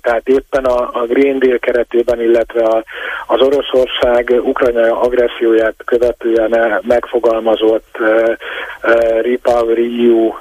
tehát éppen a, a Green Deal keretében, illetve a, az Oroszország Ukrajna agresszióját követően megfogalmazott Repower EU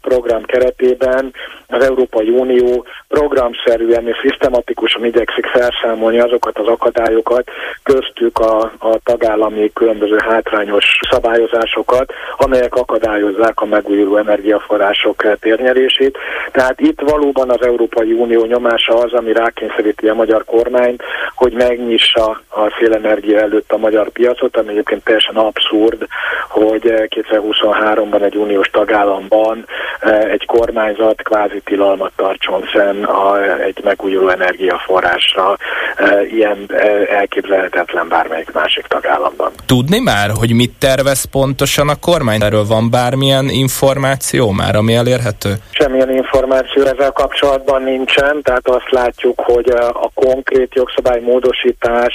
program keretében az Európai Unió programszerűen és szisztematikusan igyekszik felszámolni azokat az akadályokat, köztük a, a tagállami különböző hátrányos szabályozásokat, amelyek akadályozzák a megújuló energiaforrások térnyerését. Tehát itt valóban az Európai Unió nyomása az, ami rákényszeríti a magyar kormányt, hogy megnyissa a szélenergia előtt a magyar piacot, ami egyébként teljesen abszurd, hogy 2023-ban egy uniós tagállamban eh, egy kormányzat kvázi tilalmat tartson fenn a, egy megújuló energiaforrásra, eh, ilyen eh, elképzelhetetlen bármelyik másik tagállamban. Tudni már, hogy mit tervez pontosan a kormány? Erről van bármilyen információ már, ami elérhető? Semmilyen információ ezzel kapcsolatban nincsen, tehát azt látjuk, hogy a konkrét jogszabály módosítás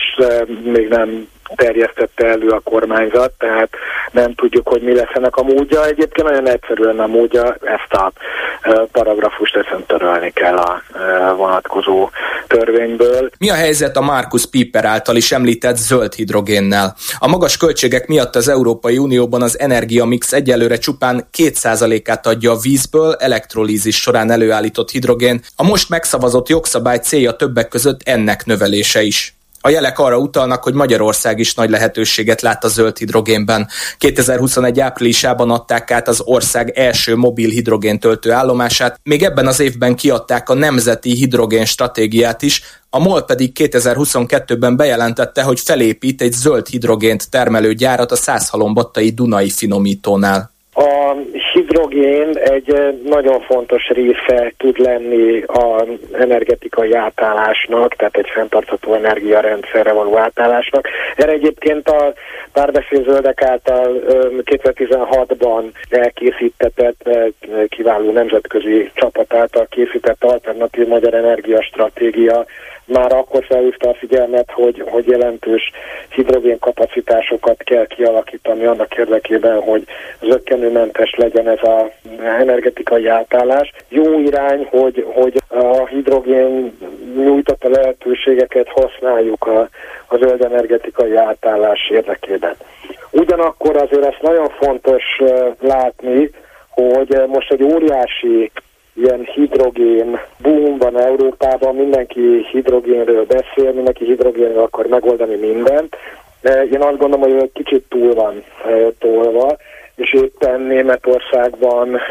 még nem terjesztette elő a kormányzat, tehát nem tudjuk, hogy mi lesz ennek a módja. Egyébként nagyon egyszerűen a módja, ezt a paragrafust ezen törölni kell a vonatkozó törvényből. Mi a helyzet a Markus Piper által is említett zöld hidrogénnel? A magas költségek miatt az Európai Unióban az energiamix egyelőre csupán 2%-át adja a vízből elektrolízis során előállított hidrogén. A most megszavazott jogszabály célja többek között ennek növelése is. A jelek arra utalnak, hogy Magyarország is nagy lehetőséget lát a zöld hidrogénben. 2021 áprilisában adták át az ország első mobil hidrogén töltő állomását, még ebben az évben kiadták a nemzeti hidrogén stratégiát is, a MOL pedig 2022-ben bejelentette, hogy felépít egy zöld hidrogént termelő gyárat a Százhalombattai Dunai finomítónál. Hidrogén egy eh, nagyon fontos része tud lenni az energetikai átállásnak, tehát egy fenntartható energiarendszerre való átállásnak. Erre egyébként a párbeszédzöldek által 2016-ban elkészítetett eh, kiváló nemzetközi csapat által készített alternatív magyar energiastratégia már akkor felhívta a figyelmet, hogy, hogy jelentős hidrogén kapacitásokat kell kialakítani annak érdekében, hogy zöggenőmentes legyen ez az energetikai átállás. Jó irány, hogy, hogy a hidrogén nyújtotta lehetőségeket használjuk a, a zöld energetikai átállás érdekében. Ugyanakkor azért ezt nagyon fontos látni, hogy most egy óriási ilyen hidrogén boom van Európában, mindenki hidrogénről beszél, mindenki hidrogénről akar megoldani mindent. Én azt gondolom, hogy kicsit túl van e, tolva, és éppen Németországban e,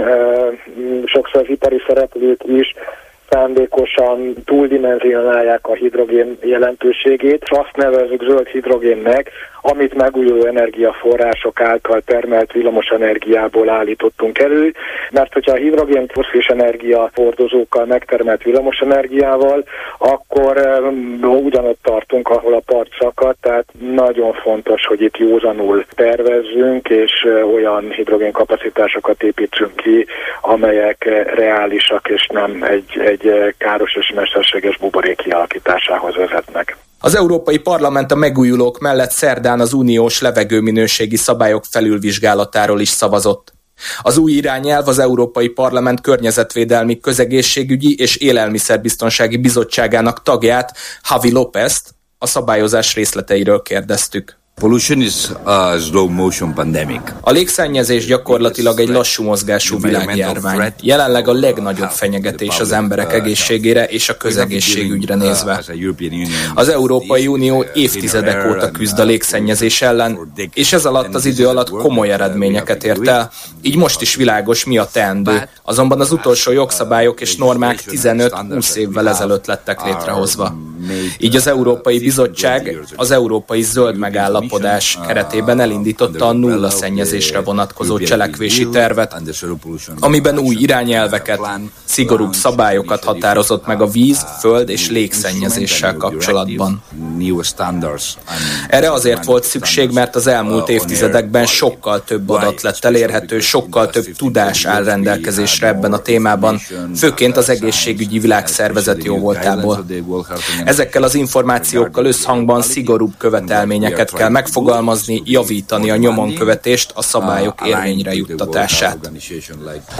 sokszor az ipari szereplők is szándékosan túldimenzionálják a hidrogén jelentőségét, és azt nevezzük zöld hidrogénnek, amit megújuló energiaforrások által termelt villamos energiából állítottunk elő, mert hogyha a hidrogén foszilis energiafordozókkal megtermelt villamos energiával, akkor ugyanott tartunk, ahol a part szakad, tehát nagyon fontos, hogy itt józanul tervezzünk, és olyan hidrogén kapacitásokat építsünk ki, amelyek reálisak, és nem egy, egy káros és mesterséges buborék kialakításához vezetnek. Az Európai Parlament a megújulók mellett szerdán az uniós levegőminőségi szabályok felülvizsgálatáról is szavazott. Az új irányelv az Európai Parlament Környezetvédelmi Közegészségügyi és Élelmiszerbiztonsági Bizottságának tagját, Havi Lópezt, a szabályozás részleteiről kérdeztük. Pollution is a slow motion pandemic. A légszennyezés gyakorlatilag egy lassú mozgású világjárvány. Jelenleg a legnagyobb fenyegetés az emberek egészségére és a közegészségügyre nézve. Az Európai Unió évtizedek óta küzd a légszennyezés ellen, és ez alatt az idő alatt komoly eredményeket ért el. Így most is világos, mi a teendő. Azonban az utolsó jogszabályok és normák 15-20 évvel ezelőtt lettek létrehozva. Így az Európai Bizottság az Európai Zöld Megállapodás keretében elindította a nulla szennyezésre vonatkozó cselekvési tervet, amiben új irányelveket, szigorúbb szabályokat határozott meg a víz, föld és légszennyezéssel kapcsolatban. Erre azért volt szükség, mert az elmúlt évtizedekben sokkal több adat lett elérhető, sokkal több tudás áll rendelkezésre ebben a témában, főként az egészségügyi világszervezet jó voltából. Ezekkel az információkkal összhangban szigorúbb követelményeket kell megfogalmazni, javítani a nyomonkövetést, a szabályok érvényre juttatását.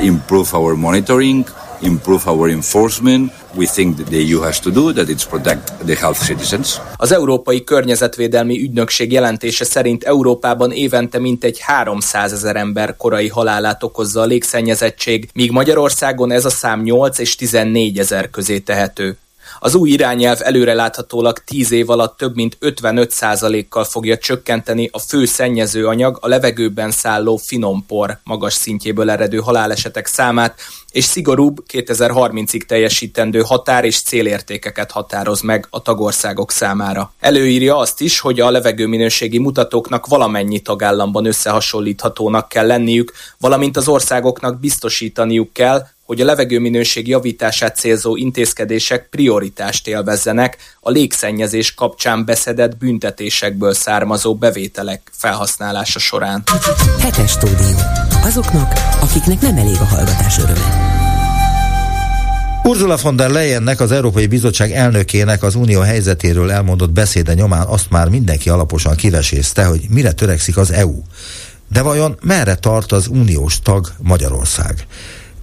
Improve our monitoring, improve our enforcement. We think that the EU has to do that it's protect the health citizens. Az Európai Környezetvédelmi Ügynökség jelentése szerint Európában évente mintegy 300 ezer ember korai halálát okozza a légszennyezettség, míg Magyarországon ez a szám 8 és 14 ezer közé tehető. Az új irányelv előreláthatólag 10 év alatt több mint 55%-kal fogja csökkenteni a fő szennyező anyag a levegőben szálló finompor magas szintjéből eredő halálesetek számát, és szigorúbb 2030-ig teljesítendő határ és célértékeket határoz meg a tagországok számára. Előírja azt is, hogy a levegőminőségi mutatóknak valamennyi tagállamban összehasonlíthatónak kell lenniük, valamint az országoknak biztosítaniuk kell, hogy a levegőminőség javítását célzó intézkedések prioritást élvezzenek a légszennyezés kapcsán beszedett büntetésekből származó bevételek felhasználása során. Hetes stúdió. Azoknak, akiknek nem elég a hallgatás öröme. Ursula von der Leyennek, az Európai Bizottság elnökének az unió helyzetéről elmondott beszéde nyomán azt már mindenki alaposan kivesézte, hogy mire törekszik az EU. De vajon merre tart az uniós tag Magyarország?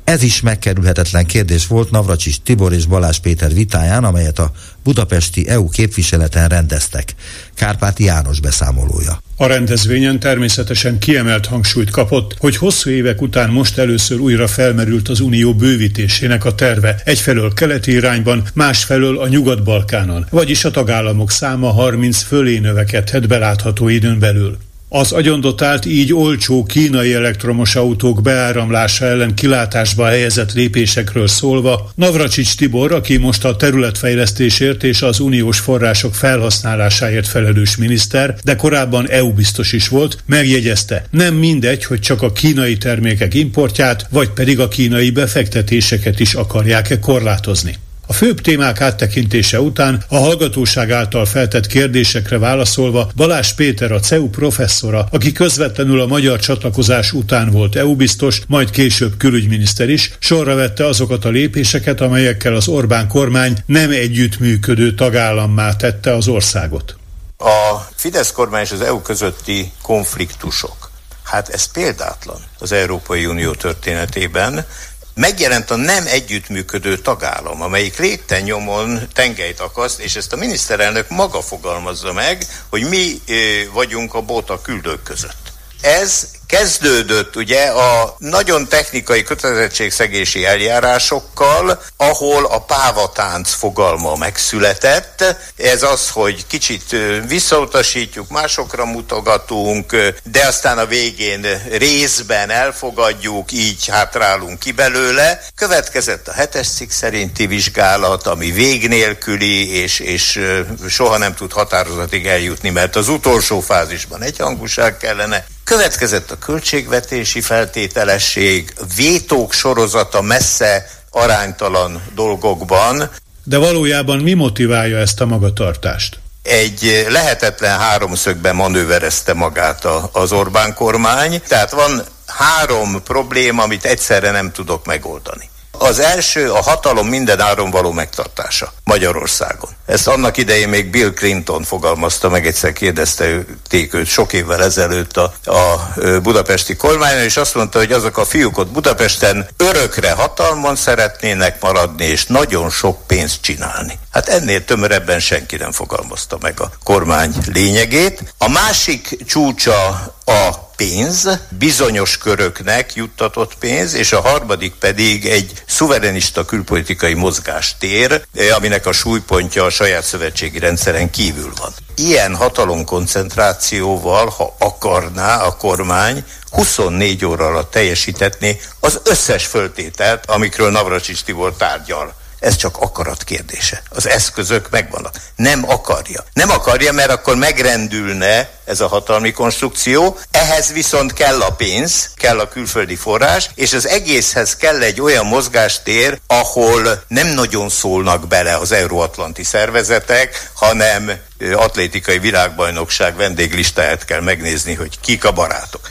Ez is megkerülhetetlen kérdés volt Navracsis Tibor és Balázs Péter vitáján, amelyet a budapesti EU képviseleten rendeztek. Kárpáti János beszámolója. A rendezvényen természetesen kiemelt hangsúlyt kapott, hogy hosszú évek után most először újra felmerült az unió bővítésének a terve, egyfelől keleti irányban, másfelől a Nyugat-Balkánon, vagyis a tagállamok száma 30 fölé növekedhet belátható időn belül. Az agyondotált így olcsó kínai elektromos autók beáramlása ellen kilátásba helyezett lépésekről szólva, Navracsics Tibor, aki most a területfejlesztésért és az uniós források felhasználásáért felelős miniszter, de korábban EU biztos is volt, megjegyezte, nem mindegy, hogy csak a kínai termékek importját, vagy pedig a kínai befektetéseket is akarják-e korlátozni. A főbb témák áttekintése után a hallgatóság által feltett kérdésekre válaszolva Balázs Péter a CEU professzora, aki közvetlenül a magyar csatlakozás után volt EU biztos, majd később külügyminiszter is, sorra vette azokat a lépéseket, amelyekkel az Orbán kormány nem együttműködő tagállammá tette az országot. A Fidesz kormány és az EU közötti konfliktusok, hát ez példátlan az Európai Unió történetében, megjelent a nem együttműködő tagállam, amelyik lépten nyomon tengelyt akaszt, és ezt a miniszterelnök maga fogalmazza meg, hogy mi vagyunk a bóta küldők között. Ez kezdődött ugye a nagyon technikai kötelezettségszegési eljárásokkal, ahol a pávatánc fogalma megszületett. Ez az, hogy kicsit visszautasítjuk, másokra mutogatunk, de aztán a végén részben elfogadjuk, így hátrálunk ki belőle. Következett a hetes cikk szerinti vizsgálat, ami vég nélküli, és, és soha nem tud határozatig eljutni, mert az utolsó fázisban egyhangúság kellene. Következett a költségvetési feltételesség, vétók sorozata messze aránytalan dolgokban. De valójában mi motiválja ezt a magatartást? Egy lehetetlen háromszögben manőverezte magát az Orbán kormány, tehát van három probléma, amit egyszerre nem tudok megoldani. Az első a hatalom minden áron való megtartása Magyarországon. Ezt annak idején még Bill Clinton fogalmazta meg, egyszer kérdezte őt sok évvel ezelőtt a, a budapesti kormányon, és azt mondta, hogy azok a fiúk ott Budapesten örökre hatalmon szeretnének maradni, és nagyon sok pénzt csinálni. Hát ennél tömörebben senki nem fogalmazta meg a kormány lényegét. A másik csúcsa a pénz, bizonyos köröknek juttatott pénz, és a harmadik pedig egy szuverenista külpolitikai mozgástér, aminek a súlypontja a saját szövetségi rendszeren kívül van. Ilyen hatalomkoncentrációval, ha akarná a kormány, 24 óra alatt teljesítetni az összes föltételt, amikről Navracsics Tibor tárgyal ez csak akarat kérdése. Az eszközök megvannak. Nem akarja. Nem akarja, mert akkor megrendülne ez a hatalmi konstrukció. Ehhez viszont kell a pénz, kell a külföldi forrás, és az egészhez kell egy olyan mozgástér, ahol nem nagyon szólnak bele az euróatlanti szervezetek, hanem atlétikai világbajnokság vendéglistáját kell megnézni, hogy kik a barátok.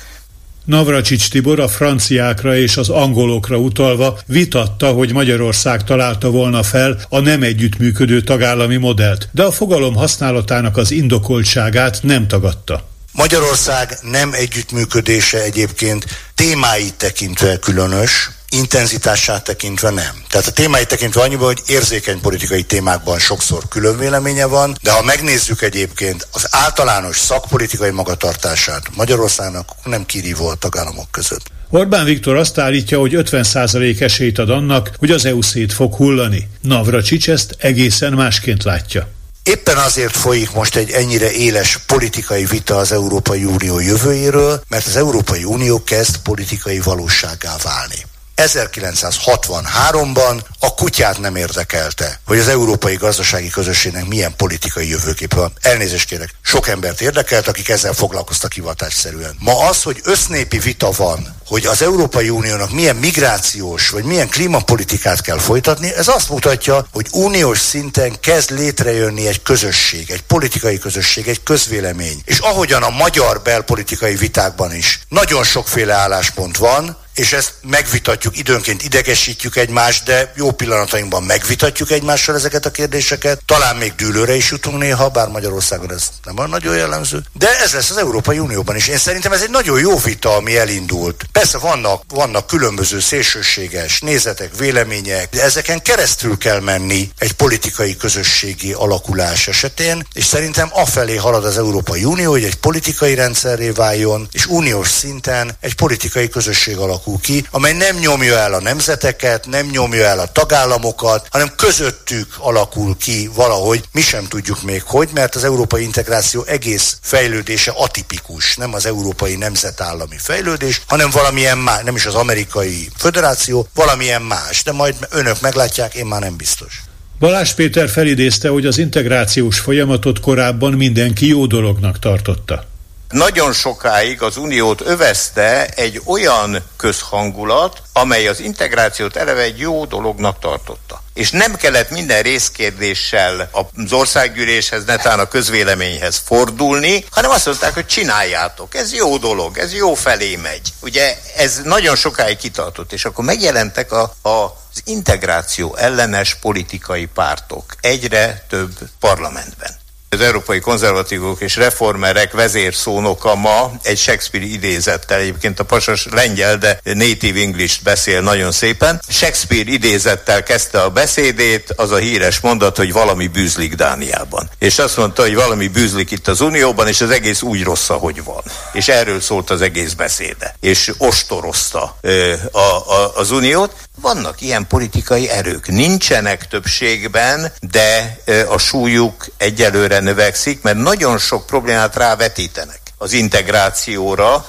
Navracsics Tibor a franciákra és az angolokra utalva vitatta, hogy Magyarország találta volna fel a nem együttműködő tagállami modellt, de a fogalom használatának az indokoltságát nem tagadta. Magyarország nem együttműködése egyébként témáit tekintve különös, intenzitását tekintve nem. Tehát a témáit tekintve annyiban, hogy érzékeny politikai témákban sokszor külön véleménye van, de ha megnézzük egyébként az általános szakpolitikai magatartását Magyarországnak nem kirívó a tagállamok között. Orbán Viktor azt állítja, hogy 50% esélyt ad annak, hogy az EU szét fog hullani. Navracsics ezt egészen másként látja. Éppen azért folyik most egy ennyire éles politikai vita az Európai Unió jövőjéről, mert az Európai Unió kezd politikai valósággá válni. 1963-ban a kutyát nem érdekelte, hogy az európai gazdasági közösségnek milyen politikai jövőkép van. Elnézést kérek, sok embert érdekelt, akik ezzel foglalkoztak hivatásszerűen. Ma az, hogy össznépi vita van, hogy az Európai Uniónak milyen migrációs vagy milyen klímapolitikát kell folytatni, ez azt mutatja, hogy uniós szinten kezd létrejönni egy közösség, egy politikai közösség, egy közvélemény. És ahogyan a magyar belpolitikai vitákban is nagyon sokféle álláspont van, és ezt megvitatjuk, időnként idegesítjük egymást, de jó pillanatainkban megvitatjuk egymással ezeket a kérdéseket. Talán még dűlőre is jutunk néha, bár Magyarországon ez nem olyan nagyon jellemző. De ez lesz az Európai Unióban is. Én szerintem ez egy nagyon jó vita, ami elindult. Persze vannak, vannak különböző szélsőséges nézetek, vélemények, de ezeken keresztül kell menni egy politikai közösségi alakulás esetén, és szerintem afelé halad az Európai Unió, hogy egy politikai rendszerré váljon, és uniós szinten egy politikai közösség alakul alakul ki, amely nem nyomja el a nemzeteket, nem nyomja el a tagállamokat, hanem közöttük alakul ki valahogy, mi sem tudjuk még hogy, mert az európai integráció egész fejlődése atipikus, nem az európai nemzetállami fejlődés, hanem valamilyen más, nem is az amerikai föderáció, valamilyen más, de majd önök meglátják, én már nem biztos. Balázs Péter felidézte, hogy az integrációs folyamatot korábban mindenki jó dolognak tartotta. Nagyon sokáig az Uniót övezte egy olyan közhangulat, amely az integrációt eleve egy jó dolognak tartotta. És nem kellett minden részkérdéssel az országgyűléshez, netán a közvéleményhez fordulni, hanem azt mondták, hogy csináljátok, ez jó dolog, ez jó felé megy. Ugye ez nagyon sokáig kitartott, és akkor megjelentek a, a az integráció ellenes politikai pártok egyre több parlamentben. Az európai konzervatívok és reformerek vezérszónoka ma egy Shakespeare idézettel, egyébként a pasas lengyel, de native English beszél nagyon szépen. Shakespeare idézettel kezdte a beszédét, az a híres mondat, hogy valami bűzlik Dániában. És azt mondta, hogy valami bűzlik itt az Unióban, és az egész úgy rossz, ahogy van. És erről szólt az egész beszéde. És ostorozta ö, a, a, az Uniót. Vannak ilyen politikai erők. Nincsenek többségben, de a súlyuk egyelőre növekszik, mert nagyon sok problémát rávetítenek az integrációra,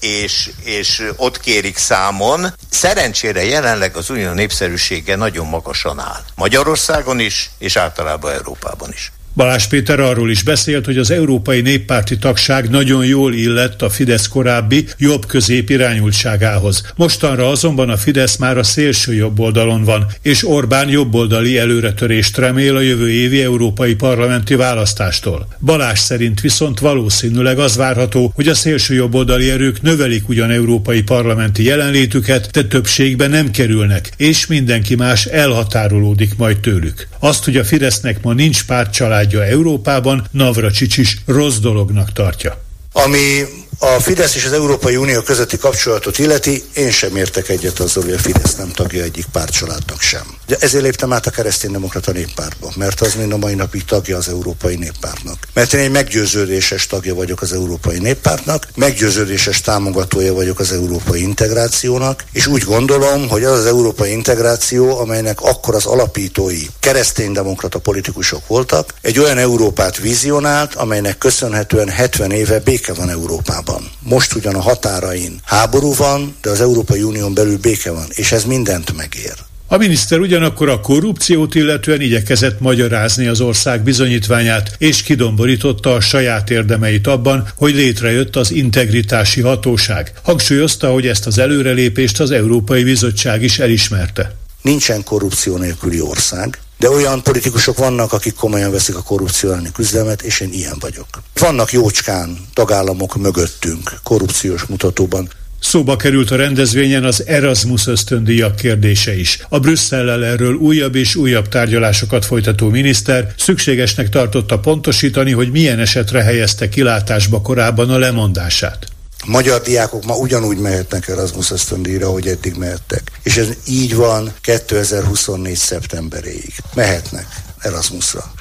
és, és ott kérik számon. Szerencsére jelenleg az unió népszerűsége nagyon magasan áll. Magyarországon is, és általában Európában is. Balázs Péter arról is beszélt, hogy az európai néppárti tagság nagyon jól illett a Fidesz korábbi jobb-közép irányultságához. Mostanra azonban a Fidesz már a szélső jobb oldalon van, és Orbán jobboldali előretörést remél a jövő évi európai parlamenti választástól. Balázs szerint viszont valószínűleg az várható, hogy a szélső jobboldali erők növelik ugyan európai parlamenti jelenlétüket, de többségbe nem kerülnek, és mindenki más elhatárolódik majd tőlük. Azt, hogy a Fidesznek ma nincs pártcsalád családja Európában Navracsics is rossz dolognak tartja. Ami a Fidesz és az Európai Unió közötti kapcsolatot illeti, én sem értek egyet azzal, hogy a Fidesz nem tagja egyik pártcsaládnak sem. De ezért léptem át a kereszténydemokrata néppártba, mert az mind a mai napig tagja az Európai Néppártnak. Mert én egy meggyőződéses tagja vagyok az Európai Néppártnak, meggyőződéses támogatója vagyok az európai integrációnak, és úgy gondolom, hogy az az európai integráció, amelynek akkor az alapítói kereszténydemokrata politikusok voltak, egy olyan Európát vizionált, amelynek köszönhetően 70 éve béke van Európában van. Most ugyan a határain háború van, de az Európai Unión belül béke van, és ez mindent megér. A miniszter ugyanakkor a korrupciót illetően igyekezett magyarázni az ország bizonyítványát, és kidomborította a saját érdemeit abban, hogy létrejött az integritási hatóság. Hangsúlyozta, hogy ezt az előrelépést az Európai Bizottság is elismerte. Nincsen korrupció nélküli ország, de olyan politikusok vannak, akik komolyan veszik a korrupció elleni küzdelmet, és én ilyen vagyok. Vannak jócskán tagállamok mögöttünk korrupciós mutatóban, Szóba került a rendezvényen az Erasmus ösztöndíjak kérdése is. A Brüsszellel erről újabb és újabb tárgyalásokat folytató miniszter szükségesnek tartotta pontosítani, hogy milyen esetre helyezte kilátásba korábban a lemondását. Magyar diákok ma ugyanúgy mehetnek Erasmus ösztöndíjra, ahogy eddig mehettek. És ez így van 2024. szeptemberéig. Mehetnek Erasmusra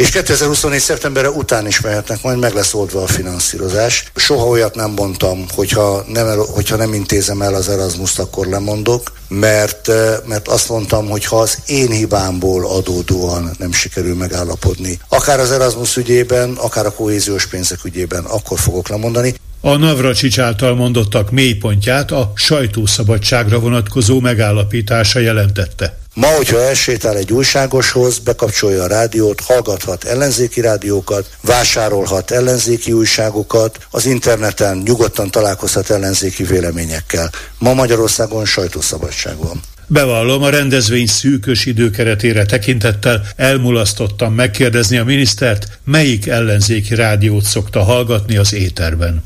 és 2024. szeptemberre után is mehetnek, majd meg lesz oldva a finanszírozás. Soha olyat nem mondtam, hogyha nem, hogyha nem intézem el az Erasmus-t, akkor lemondok, mert, eh, mert azt mondtam, hogy ha az én hibámból adódóan nem sikerül megállapodni, akár az Erasmus ügyében, akár a kohéziós pénzek ügyében, akkor fogok lemondani. A Navracsics által mondottak mélypontját a sajtószabadságra vonatkozó megállapítása jelentette. Ma, hogyha elsétál egy újságoshoz, bekapcsolja a rádiót, hallgathat ellenzéki rádiókat, vásárolhat ellenzéki újságokat, az interneten nyugodtan találkozhat ellenzéki véleményekkel. Ma Magyarországon sajtószabadság van. Bevallom, a rendezvény szűkös időkeretére tekintettel elmulasztottam megkérdezni a minisztert, melyik ellenzéki rádiót szokta hallgatni az éterben.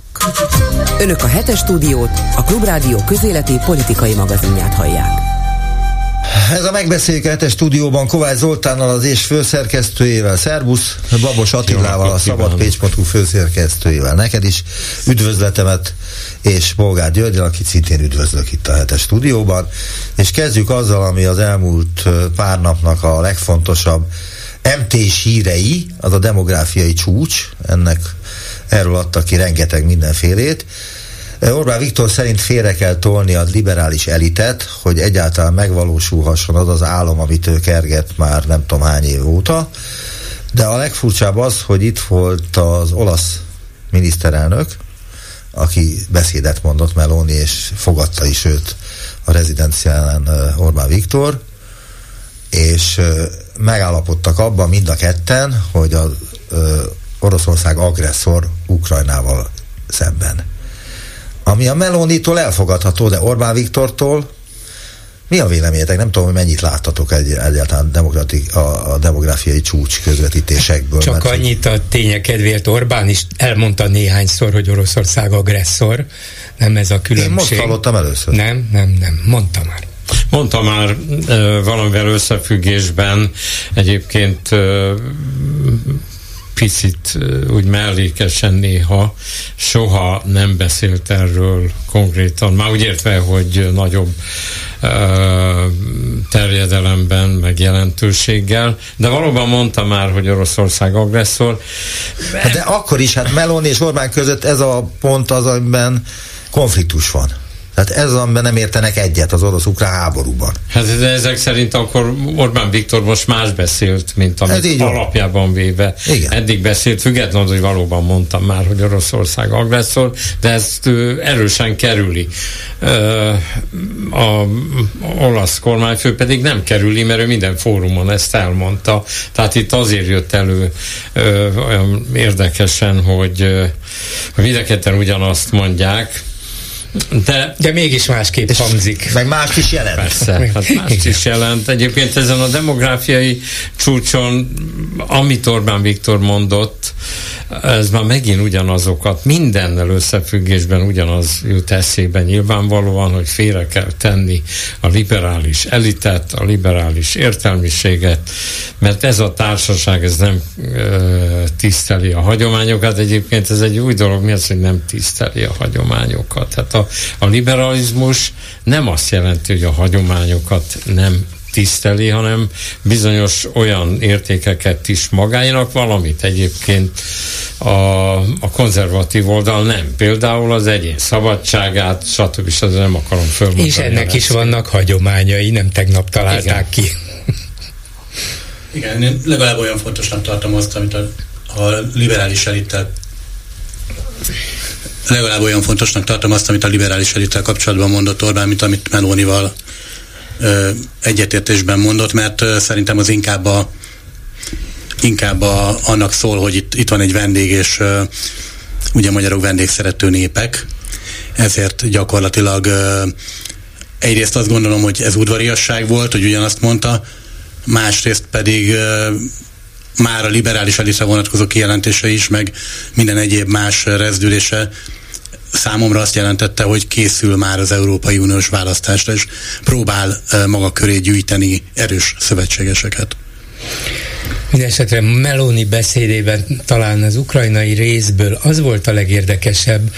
Önök a hetes stúdiót, a Klubrádió közéleti politikai magazinját hallják. Ez a megbeszéljük a stúdióban Kovács Zoltánnal, az és főszerkesztőjével, Szerbusz, Babos Attilával, a szabadpécs.hu főszerkesztőjével. Neked is üdvözletemet, és Bolgár György, akit szintén üdvözlök itt a hetes stúdióban. És kezdjük azzal, ami az elmúlt pár napnak a legfontosabb mt hírei, az a demográfiai csúcs, ennek erről adtak ki rengeteg mindenfélét. Orbán Viktor szerint félre kell tolni a liberális elitet, hogy egyáltalán megvalósulhasson az az álom, amit ő kerget már nem tudom hány év óta. De a legfurcsább az, hogy itt volt az olasz miniszterelnök, aki beszédet mondott Meloni, és fogadta is őt a rezidenciálen Orbán Viktor, és megállapodtak abban mind a ketten, hogy az Oroszország agresszor Ukrajnával szemben. Ami a Melonitól elfogadható, de Orbán Viktortól mi a véleményetek? Nem tudom, hogy mennyit láttatok egy, egyáltalán demokratik, a, a demográfiai csúcs közvetítésekből. Csak mert annyit a tények kedvéért Orbán is elmondta néhányszor, hogy Oroszország agresszor. Nem ez a különbség. Én most hallottam először. Nem, nem, nem. Mondta már. Mondta már e, valamivel összefüggésben egyébként e, picit úgy mellékesen néha soha nem beszélt erről konkrétan, már úgy értve, hogy nagyobb terjedelemben, meg jelentőséggel, de valóban mondta már, hogy Oroszország agresszor. De akkor is, hát Meloni és Orbán között ez a pont az, amiben konfliktus van. Tehát ez az, amiben nem értenek egyet az orosz-ukrán háborúban. Hát de ezek szerint akkor Orbán Viktor most más beszélt, mint amit alapjában véve Igen. eddig beszélt, függetlenül, hogy valóban mondtam már, hogy Oroszország agresszor, de ezt erősen kerüli. A olasz kormányfő pedig nem kerüli, mert ő minden fórumon ezt elmondta. Tehát itt azért jött elő olyan érdekesen, hogy, hogy mindenketten ugyanazt mondják, de, de mégis másképp és hangzik. Meg más is jelent. Persze, hát más is jelent. Egyébként ezen a demográfiai csúcson, amit Orbán Viktor mondott, ez már megint ugyanazokat, mindennel összefüggésben ugyanaz jut eszébe nyilvánvalóan, hogy félre kell tenni a liberális elitet, a liberális értelmiséget, mert ez a társaság ez nem ö, tiszteli a hagyományokat. Egyébként ez egy új dolog, mi az, hogy nem tiszteli a hagyományokat. Tehát a, a liberalizmus nem azt jelenti, hogy a hagyományokat nem tiszteli, hanem bizonyos olyan értékeket is magáinak, valamit egyébként a, a konzervatív oldal nem. Például az egyén szabadságát, stb. stb. nem akarom fölmondani. És ennek is vannak hagyományai, nem tegnap találták Igen. ki. Igen, én legalább olyan fontosnak tartom azt, amit a, a liberális elittel legalább olyan fontosnak tartom azt, amit a liberális elittel kapcsolatban mondott Orbán, mint amit Melónival egyetértésben mondott, mert szerintem az inkább a inkább a, annak szól, hogy itt, itt van egy vendég, és uh, ugye magyarok vendégszerető népek, ezért gyakorlatilag uh, egyrészt azt gondolom, hogy ez udvariasság volt, hogy ugyanazt mondta, másrészt pedig uh, már a liberális elitre vonatkozó kijelentése is, meg minden egyéb más rezdülése számomra azt jelentette, hogy készül már az Európai Uniós választásra, és próbál maga köré gyűjteni erős szövetségeseket. Mindenesetre Meloni beszédében talán az ukrajnai részből az volt a legérdekesebb,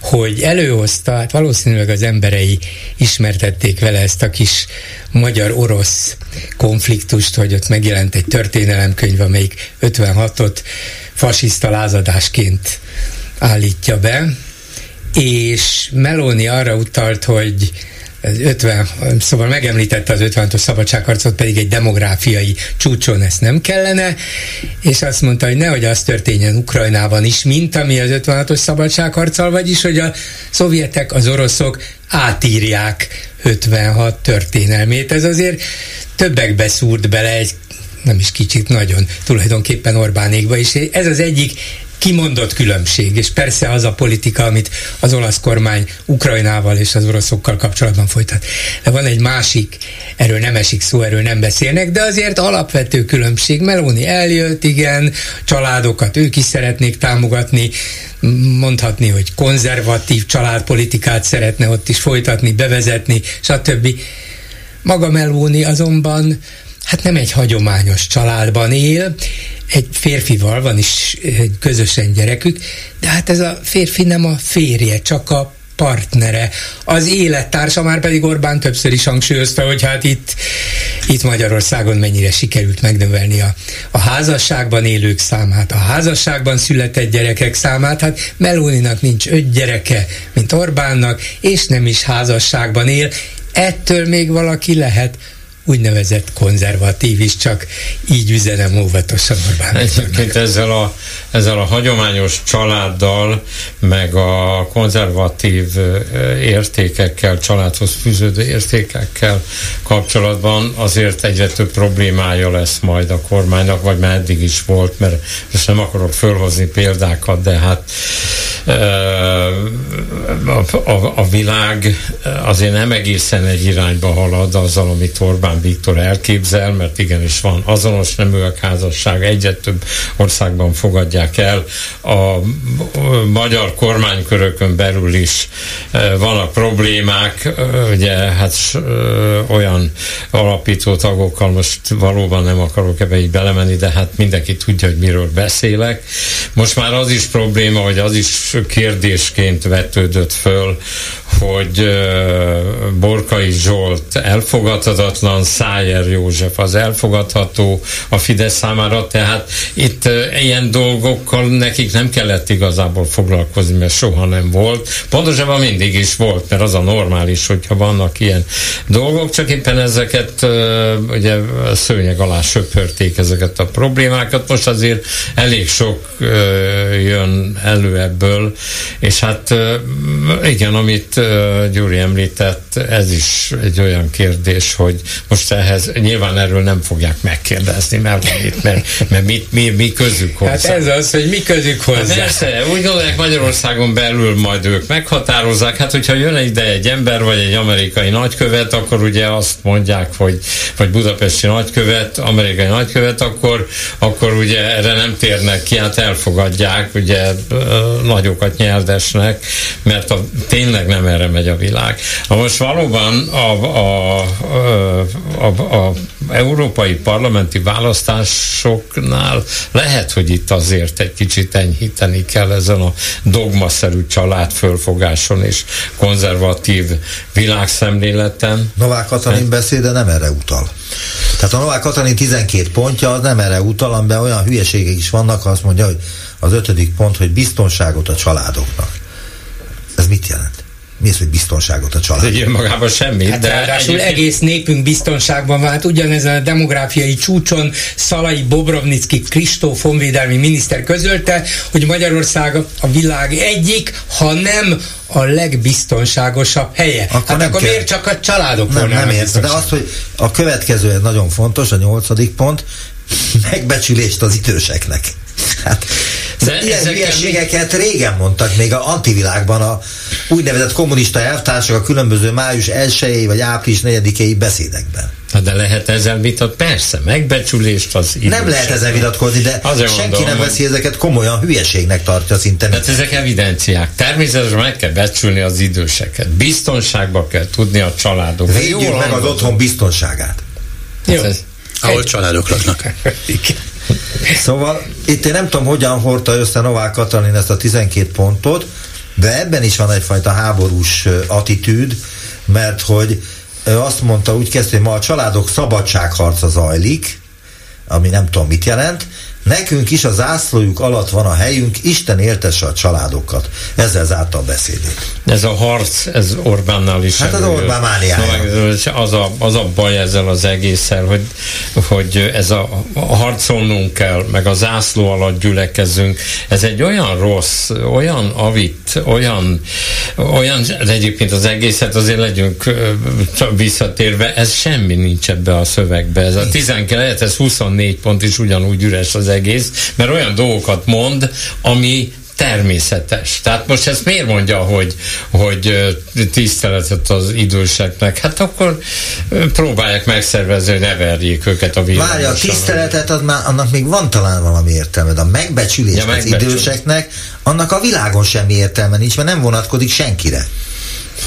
hogy előhozta, hát valószínűleg az emberei ismertették vele ezt a kis magyar-orosz konfliktust, hogy ott megjelent egy történelemkönyv, amelyik 56-ot fasiszta lázadásként állítja be, és Meloni arra utalt, hogy 50, szóval megemlítette az 56-os szabadságharcot, pedig egy demográfiai csúcson ezt nem kellene, és azt mondta, hogy nehogy az történjen Ukrajnában is, mint ami az 56-os szabadságharccal, vagyis, hogy a szovjetek, az oroszok átírják 56 történelmét. Ez azért többekbe szúrt bele egy nem is kicsit, nagyon tulajdonképpen Orbánékba, és ez az egyik kimondott különbség, és persze az a politika, amit az olasz kormány Ukrajnával és az oroszokkal kapcsolatban folytat. De van egy másik, erről nem esik szó, erről nem beszélnek, de azért alapvető különbség. Meloni eljött, igen, családokat ők is szeretnék támogatni, mondhatni, hogy konzervatív családpolitikát szeretne ott is folytatni, bevezetni, stb. Maga Meloni azonban hát nem egy hagyományos családban él, egy férfival van is közösen gyerekük, de hát ez a férfi nem a férje, csak a partnere. Az élettársa már pedig Orbán többször is hangsúlyozta, hogy hát itt, itt Magyarországon mennyire sikerült megnövelni a, a házasságban élők számát, a házasságban született gyerekek számát. Hát Melóninak nincs öt gyereke, mint Orbánnak, és nem is házasságban él. Ettől még valaki lehet úgynevezett konzervatív is, csak így üzenem óvatosan Orbán Egyébként ezzel a, ezzel a hagyományos családdal, meg a konzervatív értékekkel, családhoz fűződő értékekkel kapcsolatban azért egyre több problémája lesz majd a kormánynak, vagy már eddig is volt, mert most nem akarok fölhozni példákat, de hát a, a, a világ azért nem egészen egy irányba halad azzal, amit Orbán Orbán Viktor elképzel, mert igenis van azonos neműek házasság, egyre több országban fogadják el. A magyar kormánykörökön belül is e, vannak problémák, e, ugye hát e, olyan alapító tagokkal most valóban nem akarok ebbe így belemenni, de hát mindenki tudja, hogy miről beszélek. Most már az is probléma, hogy az is kérdésként vetődött föl, hogy Borkai Zsolt elfogadhatatlan, Szájer József az elfogadható a Fidesz számára, tehát itt ilyen dolgokkal nekik nem kellett igazából foglalkozni, mert soha nem volt. Pontosabban mindig is volt, mert az a normális, hogyha vannak ilyen dolgok, csak éppen ezeket ugye szőnyeg alá söpörték ezeket a problémákat. Most azért elég sok jön elő ebből, és hát igen, amit Gyuri említett, ez is egy olyan kérdés, hogy most ehhez nyilván erről nem fogják megkérdezni, mert, mert, mert, mert mit, mi, mi közük hozzá. Hát ez az, hogy mi közük hozzá. Hát persze, úgy gondolják Magyarországon belül majd ők meghatározzák, hát hogyha jön ide egy ember, vagy egy amerikai nagykövet, akkor ugye azt mondják, hogy vagy budapesti nagykövet, amerikai nagykövet, akkor, akkor ugye erre nem térnek ki, hát elfogadják, ugye nagyokat nyerdesnek, mert a, tényleg nem erre megy a világ. Na most valóban a, a, a, a, a európai parlamenti választásoknál lehet, hogy itt azért egy kicsit enyhíteni kell ezen a dogmaszerű családfölfogáson és konzervatív világszemléleten. Novák Katalin beszéde nem erre utal. Tehát a Novák Katalin 12 pontja az nem erre utal, amiben olyan hülyeségek is vannak, azt mondja, hogy az ötödik pont, hogy biztonságot a családoknak. Ez mit jelent? Mi az, hogy biztonságot a család? Ez magában semmi. Hát de ráadásul egyébként... egész népünk biztonságban van. Hát ugyanezen a demográfiai csúcson Szalai Bobrovnicki Kristóf honvédelmi miniszter közölte, hogy Magyarország a világ egyik, ha nem a legbiztonságosabb helye. Akkor hát akkor kell. miért csak a családok Nem, nem értem, de az, hogy a következő nagyon fontos, a nyolcadik pont, megbecsülést az időseknek. Hát, de ilyen hülyeségeket régen mondtak, még a antivilágban a úgynevezett kommunista elvtársak a különböző május 1 vagy április 4 beszédekben. Hát de lehet ezzel vitat? Persze, megbecsülést az idősek. Nem lehet ezzel vitatkozni, de Azért senki mondom, nem veszi ezeket komolyan, hülyeségnek tartja szinte. Tehát ezek evidenciák. Természetesen meg kell becsülni az időseket. Biztonságba kell tudni a családok. Védjük meg az otthon biztonságát. Jó. Ez, ahol családok laknak. Szóval itt én nem tudom, hogyan hordta össze Novák Katalin ezt a 12 pontot, de ebben is van egyfajta háborús attitűd, mert hogy azt mondta, úgy kezdte, hogy ma a családok szabadságharca zajlik, ami nem tudom mit jelent, Nekünk is a zászlójuk alatt van a helyünk, Isten éltesse a családokat. Ezzel zárta a beszédét. Ez a harc, ez Orbánnal is. Hát az Orbán mániája. Az a, az a baj ezzel az egésszel, hogy, hogy ez a, a harcolnunk kell, meg a zászló alatt gyülekezünk. Ez egy olyan rossz, olyan avit, olyan, olyan, de egyébként az egészet azért legyünk visszatérve, ez semmi nincs ebbe a szövegbe. Ez a 19, ez 24 pont is ugyanúgy üres az egész, mert olyan dolgokat mond, ami természetes. Tehát most ezt miért mondja, hogy, hogy tiszteletet az időseknek? Hát akkor próbálják megszervezni, hogy ne verjék őket a világon. Várja, a tiszteletet, az már, annak még van talán valami értelme, de a megbecsülés ja, az időseknek, annak a világon semmi értelme nincs, mert nem vonatkozik senkire.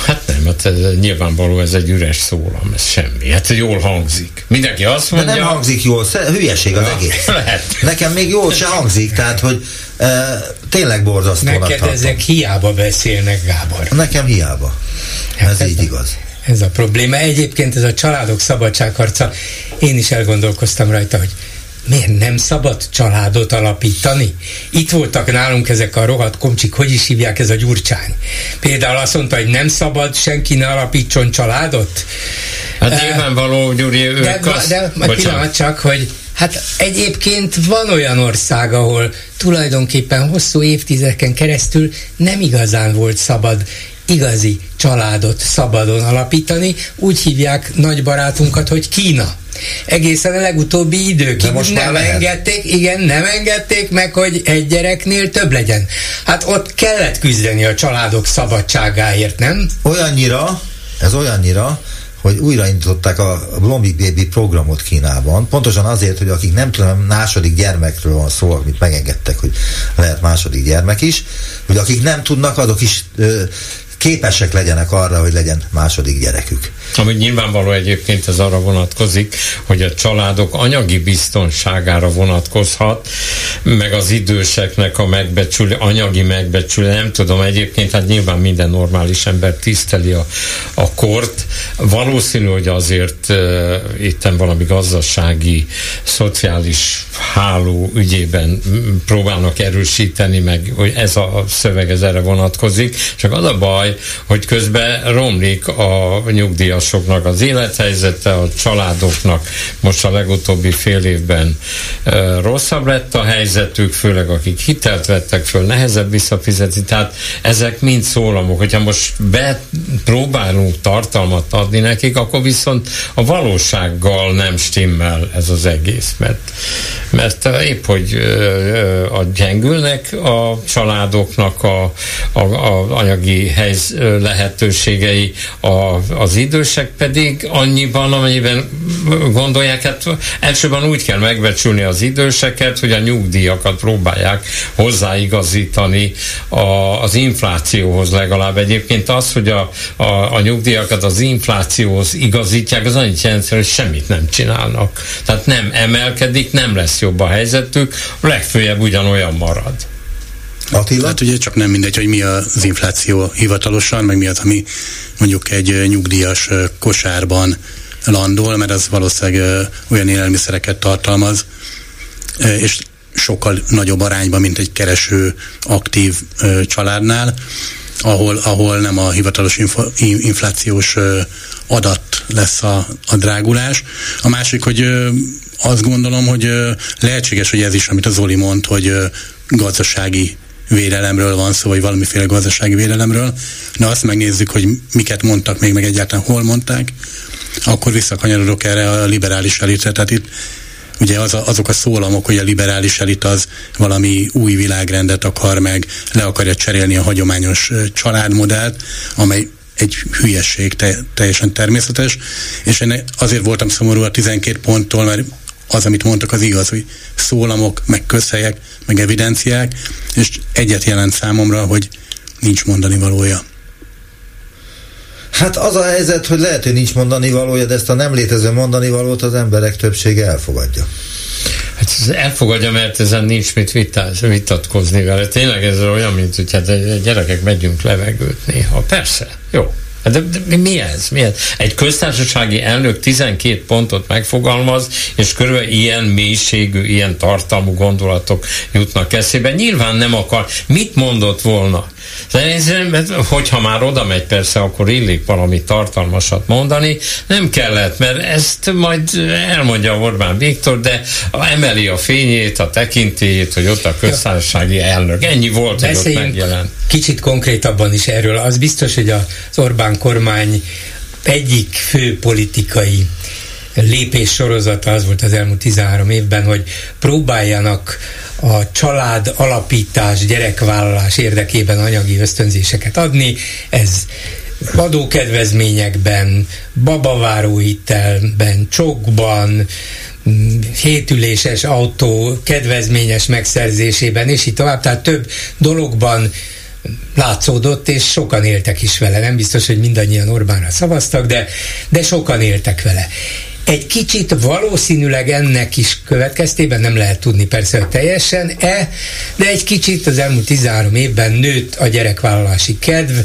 Hát nem, hát ez, nyilvánvaló ez egy üres szólam, ez semmi. Hát jól hangzik. Mindenki azt mondja... De nem hangzik jól, hülyeség az ja, egész. Lehet. Nekem még jól se hangzik, tehát hogy e, tényleg borzasztó. Neked ezek hiába beszélnek, Gábor. Nekem hiába. Hát ez, ez így igaz. Ez a probléma. Egyébként ez a családok szabadságharca, én is elgondolkoztam rajta, hogy miért nem szabad családot alapítani? Itt voltak nálunk ezek a rohadt komcsik, hogy is hívják ez a gyurcsány. Például azt mondta, hogy nem szabad senki ne alapítson családot. Hát uh, nyilvánvaló, Gyuri, ők de, azt... De, de pillanat csak, hogy Hát egyébként van olyan ország, ahol tulajdonképpen hosszú évtizedeken keresztül nem igazán volt szabad igazi családot szabadon alapítani. Úgy hívják nagy barátunkat, hogy Kína egészen a legutóbbi időkig most nem engedték, igen, nem engedték meg, hogy egy gyereknél több legyen. Hát ott kellett küzdeni a családok szabadságáért, nem? Olyannyira, ez olyannyira, hogy újraindították a Blombik Baby programot Kínában, pontosan azért, hogy akik nem tudom, második gyermekről van szó, amit megengedtek, hogy lehet második gyermek is, hogy akik nem tudnak, azok is ö, képesek legyenek arra, hogy legyen második gyerekük. Ami nyilvánvaló egyébként ez arra vonatkozik, hogy a családok anyagi biztonságára vonatkozhat, meg az időseknek a megbecsülő, anyagi megbecsülő, nem tudom, egyébként hát nyilván minden normális ember tiszteli a, a kort. Valószínű, hogy azért uh, itten valami gazdasági, szociális háló ügyében próbálnak erősíteni, meg hogy ez a szöveg ez erre vonatkozik, csak az a baj, hogy közben romlik a nyugdíjasoknak az élethelyzete, a családoknak most a legutóbbi fél évben rosszabb lett a helyzetük, főleg akik hitelt vettek föl, nehezebb visszafizetni, tehát ezek mind szólamok, hogyha most bepróbálunk tartalmat adni nekik, akkor viszont a valósággal nem stimmel ez az egész, mert, mert épp, hogy a gyengülnek a családoknak a, a, a anyagi helyzet, lehetőségei, a, az idősek pedig annyiban, amennyiben gondolják, hát elsőben úgy kell megbecsülni az időseket, hogy a nyugdíjakat próbálják hozzáigazítani a, az inflációhoz legalább. Egyébként az, hogy a, a, a nyugdíjakat az inflációhoz igazítják, az annyit jelent, hogy semmit nem csinálnak. Tehát nem emelkedik, nem lesz jobb a helyzetük, legfőjebb ugyanolyan marad. Attila? Hát ugye csak nem mindegy, hogy mi az infláció hivatalosan, meg mi az, ami mondjuk egy nyugdíjas kosárban landol, mert az valószínűleg olyan élelmiszereket tartalmaz, és sokkal nagyobb arányban, mint egy kereső aktív családnál, ahol, ahol nem a hivatalos inflációs adat lesz a, a drágulás. A másik, hogy azt gondolom, hogy lehetséges, hogy ez is, amit az Zoli mond, hogy gazdasági védelemről van szó, vagy valamiféle gazdasági védelemről, de azt megnézzük, hogy miket mondtak még, meg egyáltalán hol mondták, akkor visszakanyarodok erre a liberális elitre. Tehát itt ugye az a, azok a szólamok, hogy a liberális elit az valami új világrendet akar meg, le akarja cserélni a hagyományos családmodellt, amely egy hülyesség, te, teljesen természetes, és én azért voltam szomorú a 12 ponttól, mert az, amit mondtak, az igaz, hogy szólamok, meg közhelyek, meg evidenciák, és egyet jelent számomra, hogy nincs mondani valója. Hát az a helyzet, hogy lehet, hogy nincs mondani valója, de ezt a nem létező mondani valót az emberek többsége elfogadja. Hát ez elfogadja, mert ezen nincs mit vitás, vitatkozni vele. Tényleg ez olyan, mint hogy hát gyerekek megyünk levegőt néha. Persze, jó. Hát de, de mi ez? mi ez? Egy köztársasági elnök 12 pontot megfogalmaz, és körülbelül ilyen mélységű, ilyen tartalmú gondolatok jutnak eszébe. Nyilván nem akar. Mit mondott volna? Szerintem, hogyha már oda megy persze, akkor illik valami tartalmasat mondani. Nem kellett, mert ezt majd elmondja Orbán Viktor, de emeli a fényét, a tekintélyét, hogy ott a köztársasági elnök. Ennyi volt, hogy ott megjelent. Kicsit konkrétabban is erről. Az biztos, hogy az Orbán kormány egyik fő politikai lépés sorozata az volt az elmúlt 13 évben, hogy próbáljanak a család alapítás, gyerekvállalás érdekében anyagi ösztönzéseket adni. Ez adókedvezményekben, babaváróhitelben, csokban, hétüléses autó kedvezményes megszerzésében, és így tovább. Tehát több dologban látszódott, és sokan éltek is vele. Nem biztos, hogy mindannyian Orbánra szavaztak, de, de sokan éltek vele. Egy kicsit valószínűleg ennek is következtében, nem lehet tudni persze, hogy teljesen-e, de egy kicsit az elmúlt 13 évben nőtt a gyerekvállalási kedv,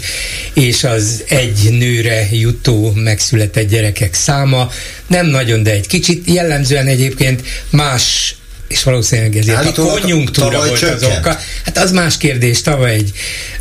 és az egy nőre jutó megszületett gyerekek száma, nem nagyon, de egy kicsit, jellemzően egyébként más és valószínűleg ezért Állítólag a konjunktúra volt csökkent. az oka. Hát az más kérdés, tavaly egy